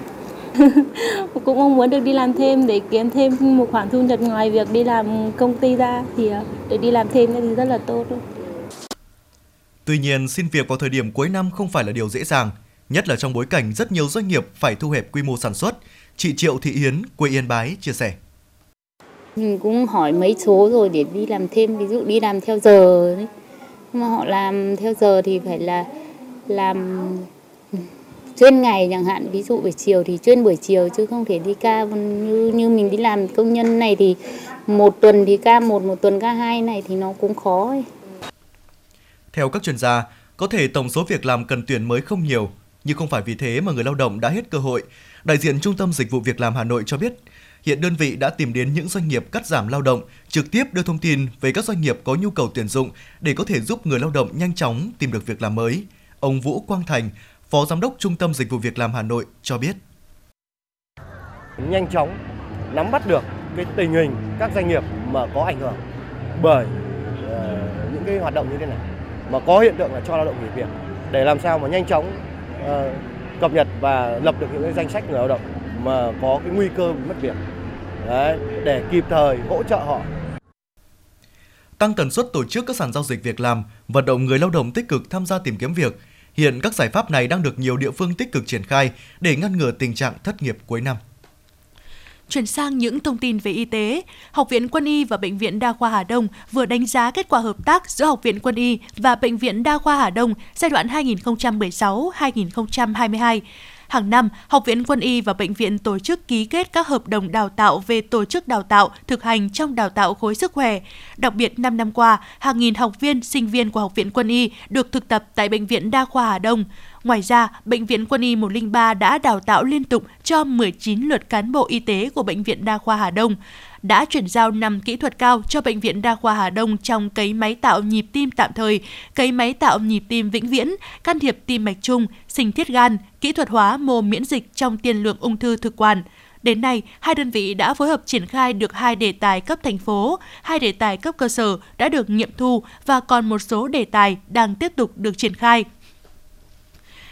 cũng mong muốn được đi làm thêm để kiếm thêm một khoản thu nhập ngoài việc đi làm công ty ra thì để đi làm thêm thì rất là tốt. Tuy nhiên, xin việc vào thời điểm cuối năm không phải là điều dễ dàng nhất là trong bối cảnh rất nhiều doanh nghiệp phải thu hẹp quy mô sản xuất. Chị Triệu Thị Yến, quê Yên Bái chia sẻ. Mình cũng hỏi mấy số rồi để đi làm thêm, ví dụ đi làm theo giờ đấy. Nhưng mà họ làm theo giờ thì phải là làm chuyên ngày chẳng hạn, ví dụ buổi chiều thì chuyên buổi chiều chứ không thể đi ca như như mình đi làm công nhân này thì một tuần thì ca một, một tuần ca hai này thì nó cũng khó ấy. Theo các chuyên gia, có thể tổng số việc làm cần tuyển mới không nhiều, nhưng không phải vì thế mà người lao động đã hết cơ hội. Đại diện Trung tâm Dịch vụ Việc làm Hà Nội cho biết, hiện đơn vị đã tìm đến những doanh nghiệp cắt giảm lao động, trực tiếp đưa thông tin về các doanh nghiệp có nhu cầu tuyển dụng để có thể giúp người lao động nhanh chóng tìm được việc làm mới. Ông Vũ Quang Thành, Phó Giám đốc Trung tâm Dịch vụ Việc làm Hà Nội cho biết. Nhanh chóng nắm bắt được cái tình hình các doanh nghiệp mà có ảnh hưởng bởi uh, những cái hoạt động như thế này mà có hiện tượng là cho lao động nghỉ việc để làm sao mà nhanh chóng Ờ, cập nhật và lập được những cái danh sách người lao động mà có cái nguy cơ mất việc Đấy, để kịp thời hỗ trợ họ tăng tần suất tổ chức các sàn giao dịch việc làm, vận động người lao động tích cực tham gia tìm kiếm việc. Hiện các giải pháp này đang được nhiều địa phương tích cực triển khai để ngăn ngừa tình trạng thất nghiệp cuối năm. Chuyển sang những thông tin về y tế, Học viện Quân y và Bệnh viện Đa khoa Hà Đông vừa đánh giá kết quả hợp tác giữa Học viện Quân y và Bệnh viện Đa khoa Hà Đông giai đoạn 2016-2022. Hàng năm, Học viện Quân y và Bệnh viện tổ chức ký kết các hợp đồng đào tạo về tổ chức đào tạo, thực hành trong đào tạo khối sức khỏe. Đặc biệt, 5 năm qua, hàng nghìn học viên, sinh viên của Học viện Quân y được thực tập tại Bệnh viện Đa khoa Hà Đông. Ngoài ra, Bệnh viện Quân y 103 đã đào tạo liên tục cho 19 lượt cán bộ y tế của Bệnh viện Đa khoa Hà Đông đã chuyển giao 5 kỹ thuật cao cho Bệnh viện Đa khoa Hà Đông trong cấy máy tạo nhịp tim tạm thời, cấy máy tạo nhịp tim vĩnh viễn, can thiệp tim mạch chung, sinh thiết gan, kỹ thuật hóa mô miễn dịch trong tiên lượng ung thư thực quản. Đến nay, hai đơn vị đã phối hợp triển khai được hai đề tài cấp thành phố, hai đề tài cấp cơ sở đã được nghiệm thu và còn một số đề tài đang tiếp tục được triển khai.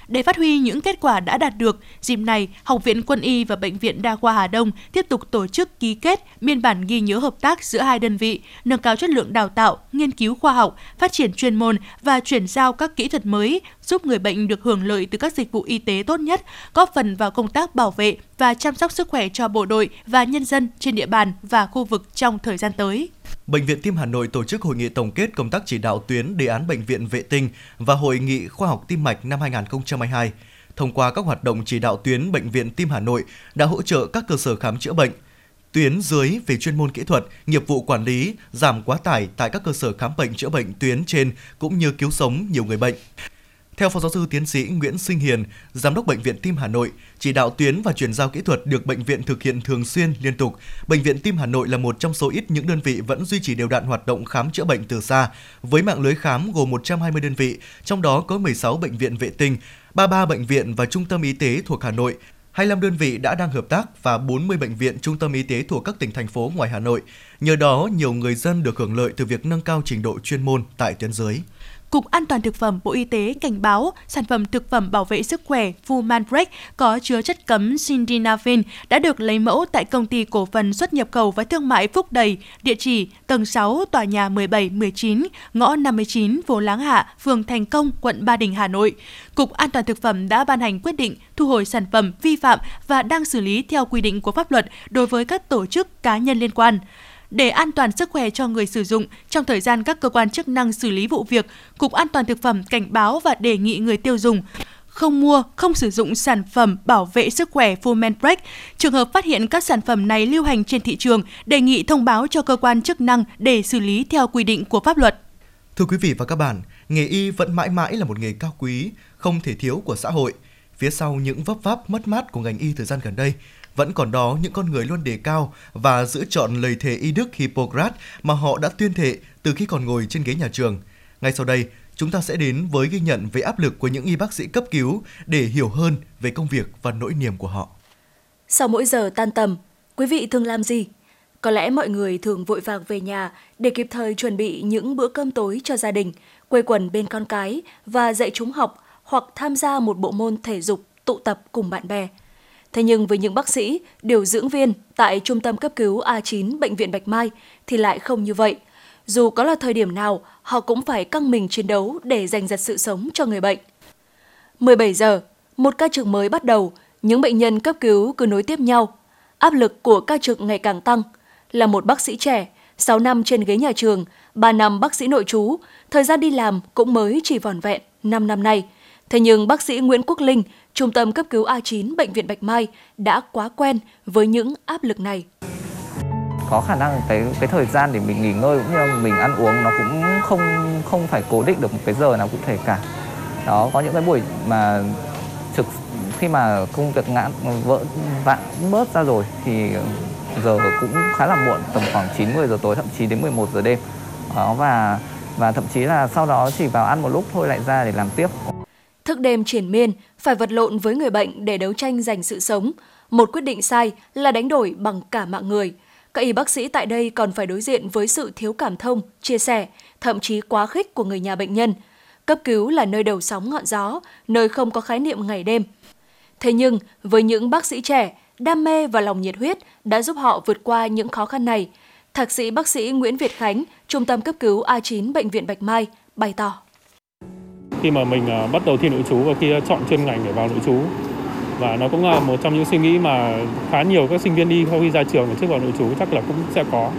Để phát huy những kết quả đã đạt được, dịp này, Học viện Quân y và Bệnh viện Đa khoa Hà Đông tiếp tục tổ chức ký kết biên bản ghi nhớ hợp tác giữa hai đơn vị, nâng cao chất lượng đào tạo, nghiên cứu khoa học, phát triển chuyên môn và chuyển giao các kỹ thuật mới, giúp người bệnh được hưởng lợi từ các dịch vụ y tế tốt nhất, góp phần vào công tác bảo vệ và chăm sóc sức khỏe cho bộ đội và nhân dân trên địa bàn và khu vực trong thời gian tới. Bệnh viện Tim Hà Nội tổ chức hội nghị tổng kết công tác chỉ đạo tuyến đề án bệnh viện vệ tinh và hội nghị khoa học tim mạch năm 2022. Thông qua các hoạt động chỉ đạo tuyến bệnh viện Tim Hà Nội đã hỗ trợ các cơ sở khám chữa bệnh, tuyến dưới về chuyên môn kỹ thuật, nghiệp vụ quản lý, giảm quá tải tại các cơ sở khám bệnh chữa bệnh tuyến trên cũng như cứu sống nhiều người bệnh. Theo Phó Giáo sư Tiến sĩ Nguyễn Sinh Hiền, Giám đốc Bệnh viện Tim Hà Nội, chỉ đạo tuyến và chuyển giao kỹ thuật được bệnh viện thực hiện thường xuyên, liên tục. Bệnh viện Tim Hà Nội là một trong số ít những đơn vị vẫn duy trì đều đặn hoạt động khám chữa bệnh từ xa, với mạng lưới khám gồm 120 đơn vị, trong đó có 16 bệnh viện vệ tinh, 33 bệnh viện và trung tâm y tế thuộc Hà Nội, 25 đơn vị đã đang hợp tác và 40 bệnh viện trung tâm y tế thuộc các tỉnh thành phố ngoài Hà Nội. Nhờ đó, nhiều người dân được hưởng lợi từ việc nâng cao trình độ chuyên môn tại tuyến dưới. Cục An toàn Thực phẩm Bộ Y tế cảnh báo sản phẩm thực phẩm bảo vệ sức khỏe Fumanbreak có chứa chất cấm Sindinavin đã được lấy mẫu tại công ty cổ phần xuất nhập khẩu và thương mại Phúc Đầy, địa chỉ tầng 6, tòa nhà 17-19, ngõ 59, phố Láng Hạ, phường Thành Công, quận Ba Đình, Hà Nội. Cục An toàn Thực phẩm đã ban hành quyết định thu hồi sản phẩm vi phạm và đang xử lý theo quy định của pháp luật đối với các tổ chức cá nhân liên quan. Để an toàn sức khỏe cho người sử dụng, trong thời gian các cơ quan chức năng xử lý vụ việc, Cục An toàn Thực phẩm cảnh báo và đề nghị người tiêu dùng không mua, không sử dụng sản phẩm bảo vệ sức khỏe Fullman Break. Trường hợp phát hiện các sản phẩm này lưu hành trên thị trường, đề nghị thông báo cho cơ quan chức năng để xử lý theo quy định của pháp luật. Thưa quý vị và các bạn, nghề y vẫn mãi mãi là một nghề cao quý, không thể thiếu của xã hội. Phía sau những vấp váp mất mát của ngành y thời gian gần đây, vẫn còn đó những con người luôn đề cao và giữ chọn lời thề y đức Hippocrates mà họ đã tuyên thệ từ khi còn ngồi trên ghế nhà trường. Ngay sau đây, chúng ta sẽ đến với ghi nhận về áp lực của những y bác sĩ cấp cứu để hiểu hơn về công việc và nỗi niềm của họ. Sau mỗi giờ tan tầm, quý vị thường làm gì? Có lẽ mọi người thường vội vàng về nhà để kịp thời chuẩn bị những bữa cơm tối cho gia đình, quây quần bên con cái và dạy chúng học hoặc tham gia một bộ môn thể dục tụ tập cùng bạn bè. Thế nhưng với những bác sĩ, điều dưỡng viên tại Trung tâm cấp cứu A9 Bệnh viện Bạch Mai thì lại không như vậy. Dù có là thời điểm nào, họ cũng phải căng mình chiến đấu để giành giật sự sống cho người bệnh. 17 giờ, một ca trực mới bắt đầu, những bệnh nhân cấp cứu cứ nối tiếp nhau. Áp lực của ca trực ngày càng tăng. Là một bác sĩ trẻ, 6 năm trên ghế nhà trường, 3 năm bác sĩ nội trú, thời gian đi làm cũng mới chỉ vòn vẹn 5 năm nay. Thế nhưng bác sĩ Nguyễn Quốc Linh, Trung tâm cấp cứu A9 Bệnh viện Bạch Mai đã quá quen với những áp lực này. Có khả năng cái cái thời gian để mình nghỉ ngơi cũng như là mình ăn uống nó cũng không không phải cố định được một cái giờ nào cụ thể cả. Đó có những cái buổi mà trực khi mà công việc ngã vỡ vạn bớt ra rồi thì giờ cũng khá là muộn tầm khoảng 9 10 giờ tối thậm chí đến 11 giờ đêm. Đó và và thậm chí là sau đó chỉ vào ăn một lúc thôi lại ra để làm tiếp thức đêm triển miên, phải vật lộn với người bệnh để đấu tranh giành sự sống. Một quyết định sai là đánh đổi bằng cả mạng người. Các y bác sĩ tại đây còn phải đối diện với sự thiếu cảm thông, chia sẻ, thậm chí quá khích của người nhà bệnh nhân. Cấp cứu là nơi đầu sóng ngọn gió, nơi không có khái niệm ngày đêm. Thế nhưng, với những bác sĩ trẻ, đam mê và lòng nhiệt huyết đã giúp họ vượt qua những khó khăn này. Thạc sĩ bác sĩ Nguyễn Việt Khánh, Trung tâm cấp cứu A9 Bệnh viện Bạch Mai, bày tỏ khi mà mình ờ, bắt đầu thi nội trú và khi ờ, chọn chuyên ngành để vào nội trú và nó cũng là một trong những suy nghĩ mà khá nhiều các sinh viên đi sau khi ra trường trước vào nội trú chắc là cũng sẽ có.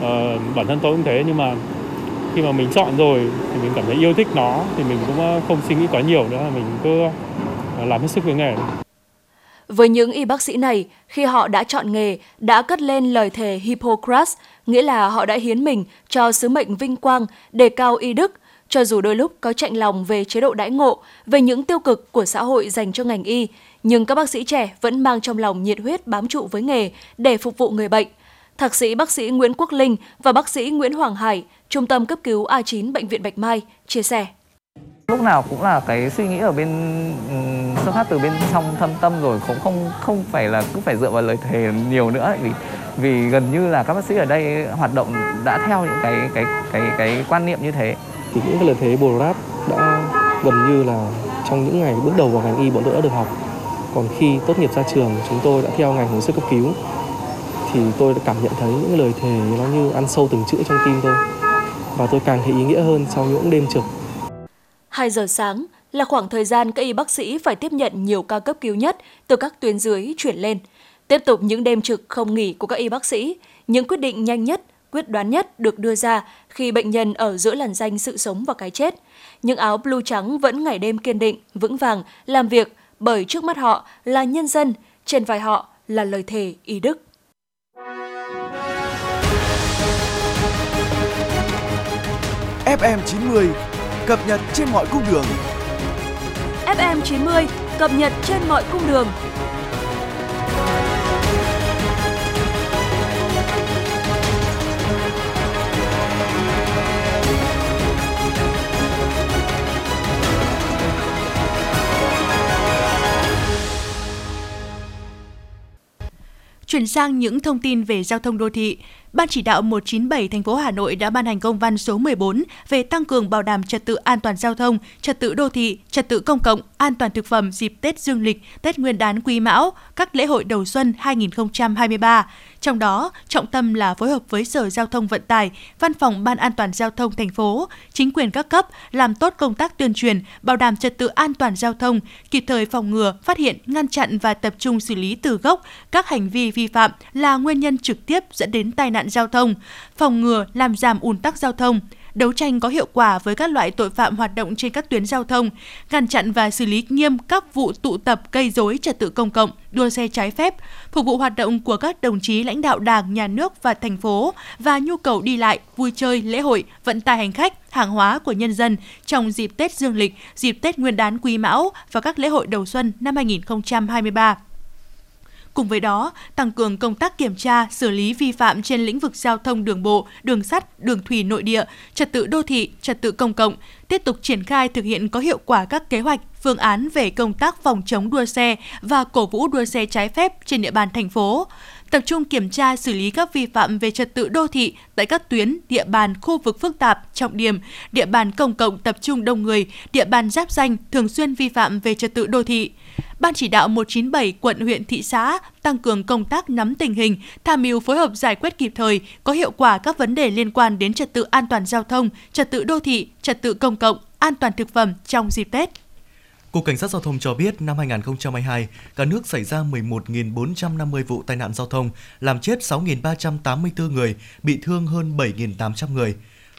Ờ, bản thân tôi cũng thế nhưng mà khi mà mình chọn rồi thì mình cảm thấy yêu thích nó thì mình cũng ờ, không suy nghĩ quá nhiều nữa mình cứ làm hết sức với nghề với những y bác sĩ này, khi họ đã chọn nghề, đã cất lên lời thề Hippocrates, nghĩa là họ đã hiến mình cho sứ mệnh vinh quang, đề cao y đức, cho dù đôi lúc có chạnh lòng về chế độ đãi ngộ, về những tiêu cực của xã hội dành cho ngành y, nhưng các bác sĩ trẻ vẫn mang trong lòng nhiệt huyết bám trụ với nghề để phục vụ người bệnh. Thạc sĩ bác sĩ Nguyễn Quốc Linh và bác sĩ Nguyễn Hoàng Hải, Trung tâm cấp cứu A9 Bệnh viện Bạch Mai, chia sẻ. Lúc nào cũng là cái suy nghĩ ở bên ừ, xuất phát từ bên trong thâm tâm rồi cũng không không phải là cứ phải dựa vào lời thề nhiều nữa vì vì gần như là các bác sĩ ở đây hoạt động đã theo những cái cái cái cái quan niệm như thế thì những cái lợi thế bồ ráp đã gần như là trong những ngày bước đầu vào ngành y bọn tôi đã được học. Còn khi tốt nghiệp ra trường chúng tôi đã theo ngành hồi sức cấp cứu. Thì tôi đã cảm nhận thấy những lời thề nó như ăn sâu từng chữ trong tim tôi. Và tôi càng thấy ý nghĩa hơn sau những đêm trực. 2 giờ sáng là khoảng thời gian các y bác sĩ phải tiếp nhận nhiều ca cấp cứu nhất từ các tuyến dưới chuyển lên. Tiếp tục những đêm trực không nghỉ của các y bác sĩ, những quyết định nhanh nhất quyết đoán nhất được đưa ra khi bệnh nhân ở giữa làn danh sự sống và cái chết. Những áo blue trắng vẫn ngày đêm kiên định, vững vàng, làm việc bởi trước mắt họ là nhân dân, trên vai họ là lời thề y đức. FM 90 cập nhật trên mọi cung đường. FM 90 cập nhật trên mọi cung đường. Chuyển sang những thông tin về giao thông đô thị. Ban chỉ đạo 197 thành phố Hà Nội đã ban hành công văn số 14 về tăng cường bảo đảm trật tự an toàn giao thông, trật tự đô thị, trật tự công cộng, an toàn thực phẩm dịp Tết Dương lịch, Tết Nguyên đán Quý Mão, các lễ hội đầu xuân 2023. Trong đó, trọng tâm là phối hợp với Sở Giao thông Vận tải, Văn phòng Ban An toàn Giao thông thành phố, chính quyền các cấp làm tốt công tác tuyên truyền, bảo đảm trật tự an toàn giao thông, kịp thời phòng ngừa, phát hiện, ngăn chặn và tập trung xử lý từ gốc các hành vi vi phạm là nguyên nhân trực tiếp dẫn đến tai nạn giao thông, phòng ngừa làm giảm ùn tắc giao thông, đấu tranh có hiệu quả với các loại tội phạm hoạt động trên các tuyến giao thông, ngăn chặn và xử lý nghiêm các vụ tụ tập gây dối trật tự công cộng, đua xe trái phép, phục vụ hoạt động của các đồng chí lãnh đạo Đảng, Nhà nước và thành phố và nhu cầu đi lại, vui chơi, lễ hội, vận tải hành khách, hàng hóa của nhân dân trong dịp Tết Dương lịch, dịp Tết Nguyên đán Quý Mão và các lễ hội đầu xuân năm 2023. Cùng với đó, tăng cường công tác kiểm tra, xử lý vi phạm trên lĩnh vực giao thông đường bộ, đường sắt, đường thủy nội địa, trật tự đô thị, trật tự công cộng, tiếp tục triển khai thực hiện có hiệu quả các kế hoạch, phương án về công tác phòng chống đua xe và cổ vũ đua xe trái phép trên địa bàn thành phố tập trung kiểm tra xử lý các vi phạm về trật tự đô thị tại các tuyến, địa bàn, khu vực phức tạp, trọng điểm, địa bàn công cộng tập trung đông người, địa bàn giáp danh thường xuyên vi phạm về trật tự đô thị. Ban chỉ đạo 197 quận huyện thị xã tăng cường công tác nắm tình hình, tham mưu phối hợp giải quyết kịp thời, có hiệu quả các vấn đề liên quan đến trật tự an toàn giao thông, trật tự đô thị, trật tự công cộng, an toàn thực phẩm trong dịp Tết. Cục Cảnh sát Giao thông cho biết năm 2022, cả nước xảy ra 11.450 vụ tai nạn giao thông, làm chết 6.384 người, bị thương hơn 7.800 người.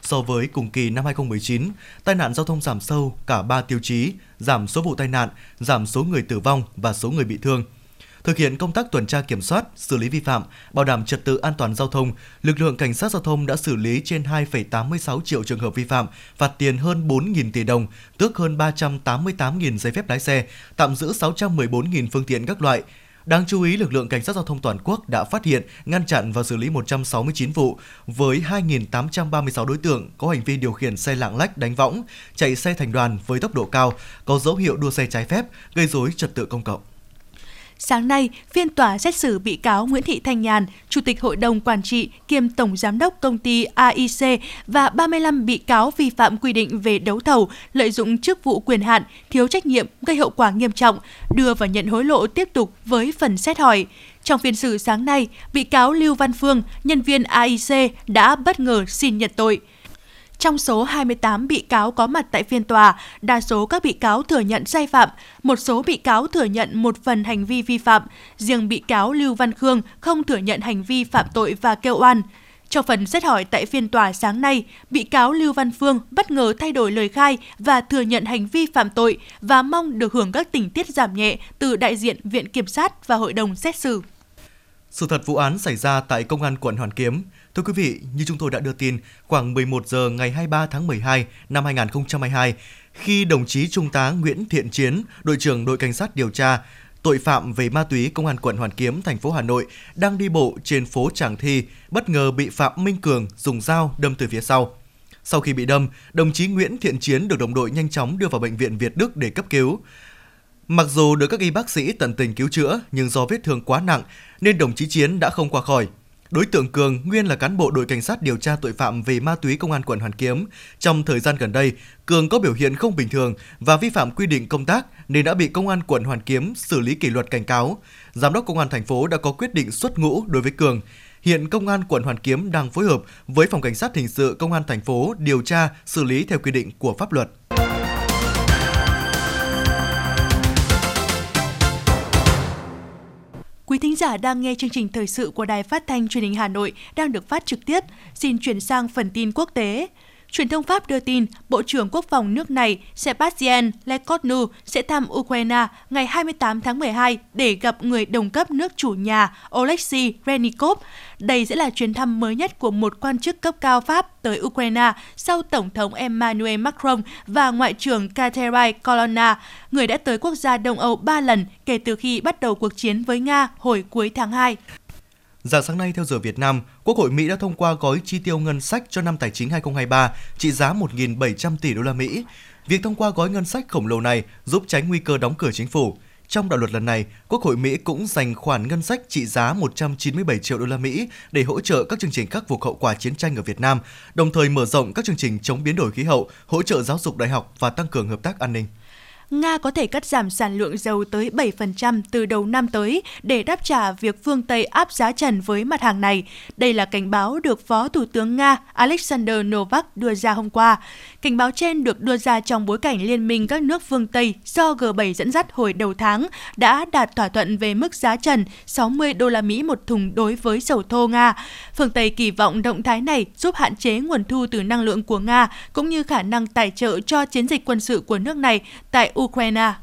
So với cùng kỳ năm 2019, tai nạn giao thông giảm sâu cả 3 tiêu chí, giảm số vụ tai nạn, giảm số người tử vong và số người bị thương – Thực hiện công tác tuần tra kiểm soát, xử lý vi phạm, bảo đảm trật tự an toàn giao thông, lực lượng cảnh sát giao thông đã xử lý trên 2,86 triệu trường hợp vi phạm, phạt tiền hơn 4.000 tỷ đồng, tước hơn 388.000 giấy phép lái xe, tạm giữ 614.000 phương tiện các loại, Đáng chú ý, lực lượng cảnh sát giao thông toàn quốc đã phát hiện, ngăn chặn và xử lý 169 vụ với 2.836 đối tượng có hành vi điều khiển xe lạng lách đánh võng, chạy xe thành đoàn với tốc độ cao, có dấu hiệu đua xe trái phép, gây rối trật tự công cộng. Sáng nay, phiên tòa xét xử bị cáo Nguyễn Thị Thanh Nhàn, Chủ tịch Hội đồng Quản trị kiêm Tổng Giám đốc Công ty AIC và 35 bị cáo vi phạm quy định về đấu thầu, lợi dụng chức vụ quyền hạn, thiếu trách nhiệm, gây hậu quả nghiêm trọng, đưa và nhận hối lộ tiếp tục với phần xét hỏi. Trong phiên xử sáng nay, bị cáo Lưu Văn Phương, nhân viên AIC đã bất ngờ xin nhận tội. Trong số 28 bị cáo có mặt tại phiên tòa, đa số các bị cáo thừa nhận sai phạm, một số bị cáo thừa nhận một phần hành vi vi phạm, riêng bị cáo Lưu Văn Khương không thừa nhận hành vi phạm tội và kêu oan. Trong phần xét hỏi tại phiên tòa sáng nay, bị cáo Lưu Văn Phương bất ngờ thay đổi lời khai và thừa nhận hành vi phạm tội và mong được hưởng các tình tiết giảm nhẹ từ đại diện Viện Kiểm sát và Hội đồng xét xử. Sự thật vụ án xảy ra tại Công an quận Hoàn Kiếm. Thưa quý vị, như chúng tôi đã đưa tin, khoảng 11 giờ ngày 23 tháng 12 năm 2022, khi đồng chí Trung tá Nguyễn Thiện Chiến, đội trưởng đội cảnh sát điều tra tội phạm về ma túy công an quận Hoàn Kiếm, thành phố Hà Nội đang đi bộ trên phố Tràng Thi, bất ngờ bị Phạm Minh Cường dùng dao đâm từ phía sau. Sau khi bị đâm, đồng chí Nguyễn Thiện Chiến được đồng đội nhanh chóng đưa vào bệnh viện Việt Đức để cấp cứu. Mặc dù được các y bác sĩ tận tình cứu chữa, nhưng do vết thương quá nặng nên đồng chí Chiến đã không qua khỏi. Đối tượng Cường nguyên là cán bộ đội cảnh sát điều tra tội phạm về ma túy công an quận Hoàn Kiếm. Trong thời gian gần đây, Cường có biểu hiện không bình thường và vi phạm quy định công tác nên đã bị công an quận Hoàn Kiếm xử lý kỷ luật cảnh cáo. Giám đốc công an thành phố đã có quyết định xuất ngũ đối với Cường. Hiện công an quận Hoàn Kiếm đang phối hợp với phòng cảnh sát hình sự công an thành phố điều tra xử lý theo quy định của pháp luật. Quý thính giả đang nghe chương trình thời sự của Đài Phát thanh Truyền hình Hà Nội đang được phát trực tiếp. Xin chuyển sang phần tin quốc tế. Truyền thông Pháp đưa tin, Bộ trưởng Quốc phòng nước này Sebastien Lecornu sẽ thăm Ukraine ngày 28 tháng 12 để gặp người đồng cấp nước chủ nhà Oleksiy Renikov. Đây sẽ là chuyến thăm mới nhất của một quan chức cấp cao Pháp tới Ukraine sau Tổng thống Emmanuel Macron và Ngoại trưởng Catherine Colonna, người đã tới quốc gia Đông Âu ba lần kể từ khi bắt đầu cuộc chiến với Nga hồi cuối tháng 2. Dạng sáng nay theo giờ Việt Nam, Quốc hội Mỹ đã thông qua gói chi tiêu ngân sách cho năm tài chính 2023 trị giá 1.700 tỷ đô la Mỹ. Việc thông qua gói ngân sách khổng lồ này giúp tránh nguy cơ đóng cửa chính phủ. Trong đạo luật lần này, Quốc hội Mỹ cũng dành khoản ngân sách trị giá 197 triệu đô la Mỹ để hỗ trợ các chương trình khắc phục hậu quả chiến tranh ở Việt Nam, đồng thời mở rộng các chương trình chống biến đổi khí hậu, hỗ trợ giáo dục đại học và tăng cường hợp tác an ninh. Nga có thể cắt giảm sản lượng dầu tới 7% từ đầu năm tới để đáp trả việc phương Tây áp giá trần với mặt hàng này. Đây là cảnh báo được Phó Thủ tướng Nga Alexander Novak đưa ra hôm qua. Cảnh báo trên được đưa ra trong bối cảnh Liên minh các nước phương Tây do G7 dẫn dắt hồi đầu tháng đã đạt thỏa thuận về mức giá trần 60 đô la Mỹ một thùng đối với dầu thô Nga. Phương Tây kỳ vọng động thái này giúp hạn chế nguồn thu từ năng lượng của Nga cũng như khả năng tài trợ cho chiến dịch quân sự của nước này tại Ukraine.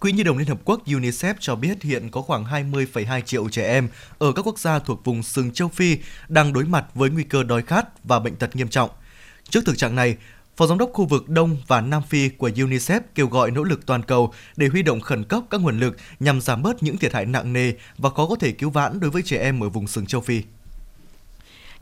Quỹ Nhi đồng Liên Hợp Quốc UNICEF cho biết hiện có khoảng 20,2 triệu trẻ em ở các quốc gia thuộc vùng sừng châu Phi đang đối mặt với nguy cơ đói khát và bệnh tật nghiêm trọng. Trước thực trạng này, Phó Giám đốc khu vực Đông và Nam Phi của UNICEF kêu gọi nỗ lực toàn cầu để huy động khẩn cấp các nguồn lực nhằm giảm bớt những thiệt hại nặng nề và khó có thể cứu vãn đối với trẻ em ở vùng sừng châu Phi.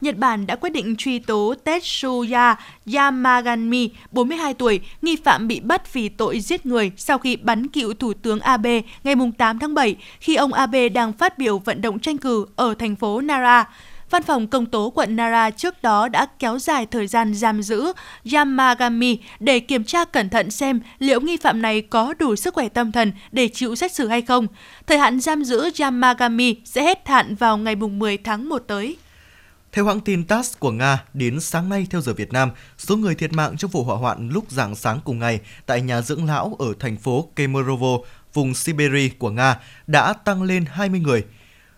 Nhật Bản đã quyết định truy tố Tetsuya Yamagami, 42 tuổi, nghi phạm bị bắt vì tội giết người sau khi bắn cựu Thủ tướng Abe ngày 8 tháng 7 khi ông Abe đang phát biểu vận động tranh cử ở thành phố Nara. Văn phòng công tố quận Nara trước đó đã kéo dài thời gian giam giữ Yamagami để kiểm tra cẩn thận xem liệu nghi phạm này có đủ sức khỏe tâm thần để chịu xét xử hay không. Thời hạn giam giữ Yamagami sẽ hết hạn vào ngày 10 tháng 1 tới. Theo hãng tin TASS của Nga, đến sáng nay theo giờ Việt Nam, số người thiệt mạng trong vụ hỏa hoạn lúc rạng sáng cùng ngày tại nhà dưỡng lão ở thành phố Kemerovo, vùng Siberia của Nga đã tăng lên 20 người.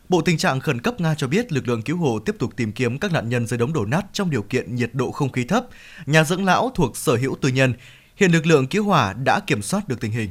Bộ Tình trạng khẩn cấp Nga cho biết lực lượng cứu hộ tiếp tục tìm kiếm các nạn nhân dưới đống đổ nát trong điều kiện nhiệt độ không khí thấp. Nhà dưỡng lão thuộc sở hữu tư nhân. Hiện lực lượng cứu hỏa đã kiểm soát được tình hình.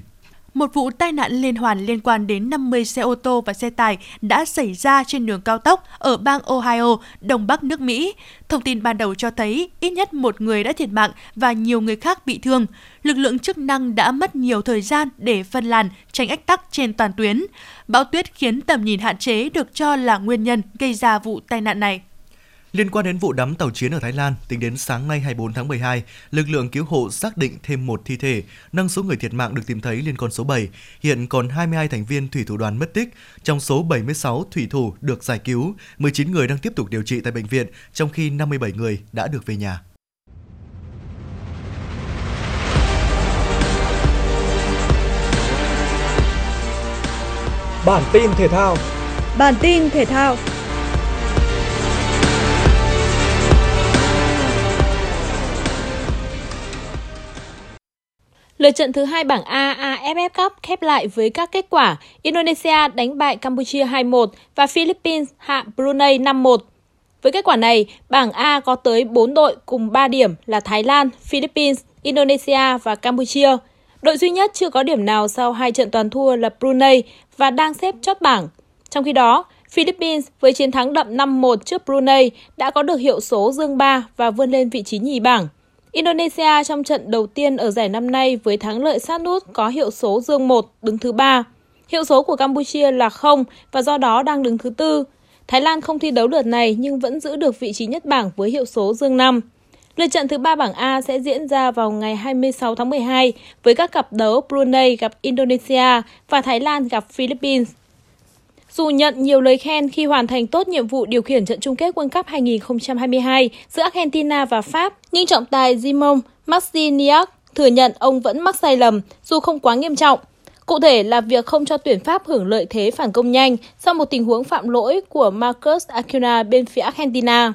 Một vụ tai nạn liên hoàn liên quan đến 50 xe ô tô và xe tải đã xảy ra trên đường cao tốc ở bang Ohio, đông bắc nước Mỹ. Thông tin ban đầu cho thấy ít nhất một người đã thiệt mạng và nhiều người khác bị thương. Lực lượng chức năng đã mất nhiều thời gian để phân làn, tránh ách tắc trên toàn tuyến. Bão tuyết khiến tầm nhìn hạn chế được cho là nguyên nhân gây ra vụ tai nạn này. Liên quan đến vụ đắm tàu chiến ở Thái Lan, tính đến sáng nay 24 tháng 12, lực lượng cứu hộ xác định thêm một thi thể, nâng số người thiệt mạng được tìm thấy lên con số 7. Hiện còn 22 thành viên thủy thủ đoàn mất tích, trong số 76 thủy thủ được giải cứu, 19 người đang tiếp tục điều trị tại bệnh viện, trong khi 57 người đã được về nhà. Bản tin thể thao Bản tin thể thao Lượt trận thứ hai bảng A AFF Cup khép lại với các kết quả Indonesia đánh bại Campuchia 2-1 và Philippines hạ Brunei 5-1. Với kết quả này, bảng A có tới 4 đội cùng 3 điểm là Thái Lan, Philippines, Indonesia và Campuchia. Đội duy nhất chưa có điểm nào sau hai trận toàn thua là Brunei và đang xếp chót bảng. Trong khi đó, Philippines với chiến thắng đậm 5-1 trước Brunei đã có được hiệu số dương 3 và vươn lên vị trí nhì bảng. Indonesia trong trận đầu tiên ở giải năm nay với thắng lợi sát nút có hiệu số dương 1 đứng thứ 3. Hiệu số của Campuchia là 0 và do đó đang đứng thứ tư. Thái Lan không thi đấu lượt này nhưng vẫn giữ được vị trí nhất bảng với hiệu số dương 5. Lượt trận thứ ba bảng A sẽ diễn ra vào ngày 26 tháng 12 với các cặp đấu Brunei gặp Indonesia và Thái Lan gặp Philippines. Dù nhận nhiều lời khen khi hoàn thành tốt nhiệm vụ điều khiển trận chung kết World Cup 2022 giữa Argentina và Pháp, nhưng trọng tài Zimon Maxiniak thừa nhận ông vẫn mắc sai lầm dù không quá nghiêm trọng. Cụ thể là việc không cho tuyển Pháp hưởng lợi thế phản công nhanh sau một tình huống phạm lỗi của Marcus Acuna bên phía Argentina.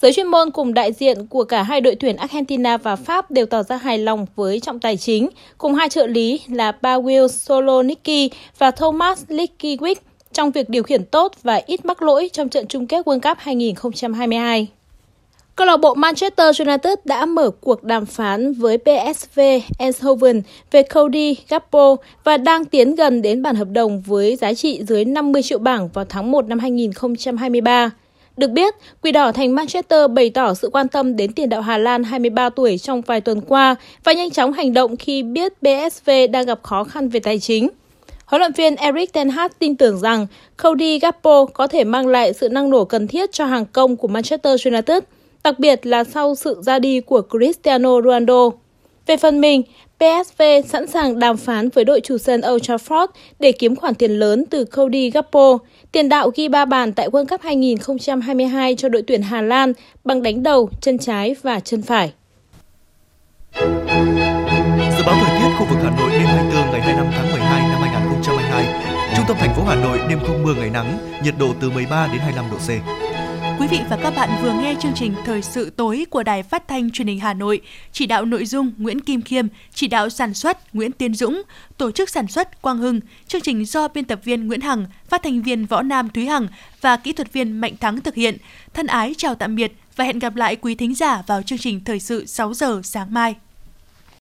Giới chuyên môn cùng đại diện của cả hai đội tuyển Argentina và Pháp đều tỏ ra hài lòng với trọng tài chính, cùng hai trợ lý là Pawil Solonicki và Thomas Likiewicz trong việc điều khiển tốt và ít mắc lỗi trong trận chung kết World Cup 2022. Câu lạc bộ Manchester United đã mở cuộc đàm phán với PSV Eindhoven về Cody Gakpo và đang tiến gần đến bản hợp đồng với giá trị dưới 50 triệu bảng vào tháng 1 năm 2023. Được biết, Quỷ đỏ thành Manchester bày tỏ sự quan tâm đến tiền đạo Hà Lan 23 tuổi trong vài tuần qua và nhanh chóng hành động khi biết PSV đang gặp khó khăn về tài chính. Huấn luyện viên Eric Ten Hag tin tưởng rằng Cody Gakpo có thể mang lại sự năng nổ cần thiết cho hàng công của Manchester United, đặc biệt là sau sự ra đi của Cristiano Ronaldo. Về phần mình, PSV sẵn sàng đàm phán với đội chủ sân Old Trafford để kiếm khoản tiền lớn từ Cody Gakpo, tiền đạo ghi ba bàn tại World Cup 2022 cho đội tuyển Hà Lan bằng đánh đầu, chân trái và chân phải. Dự báo thời tiết khu vực Hà Nội đêm 24 ngày 25 tháng 12 năm 2022. Trung tâm thành phố Hà Nội đêm không mưa ngày nắng, nhiệt độ từ 13 đến 25 độ C. Quý vị và các bạn vừa nghe chương trình Thời sự tối của Đài Phát thanh Truyền hình Hà Nội, chỉ đạo nội dung Nguyễn Kim Khiêm, chỉ đạo sản xuất Nguyễn Tiến Dũng, tổ chức sản xuất Quang Hưng, chương trình do biên tập viên Nguyễn Hằng, phát thanh viên Võ Nam Thúy Hằng và kỹ thuật viên Mạnh Thắng thực hiện. Thân ái chào tạm biệt và hẹn gặp lại quý thính giả vào chương trình Thời sự 6 giờ sáng mai.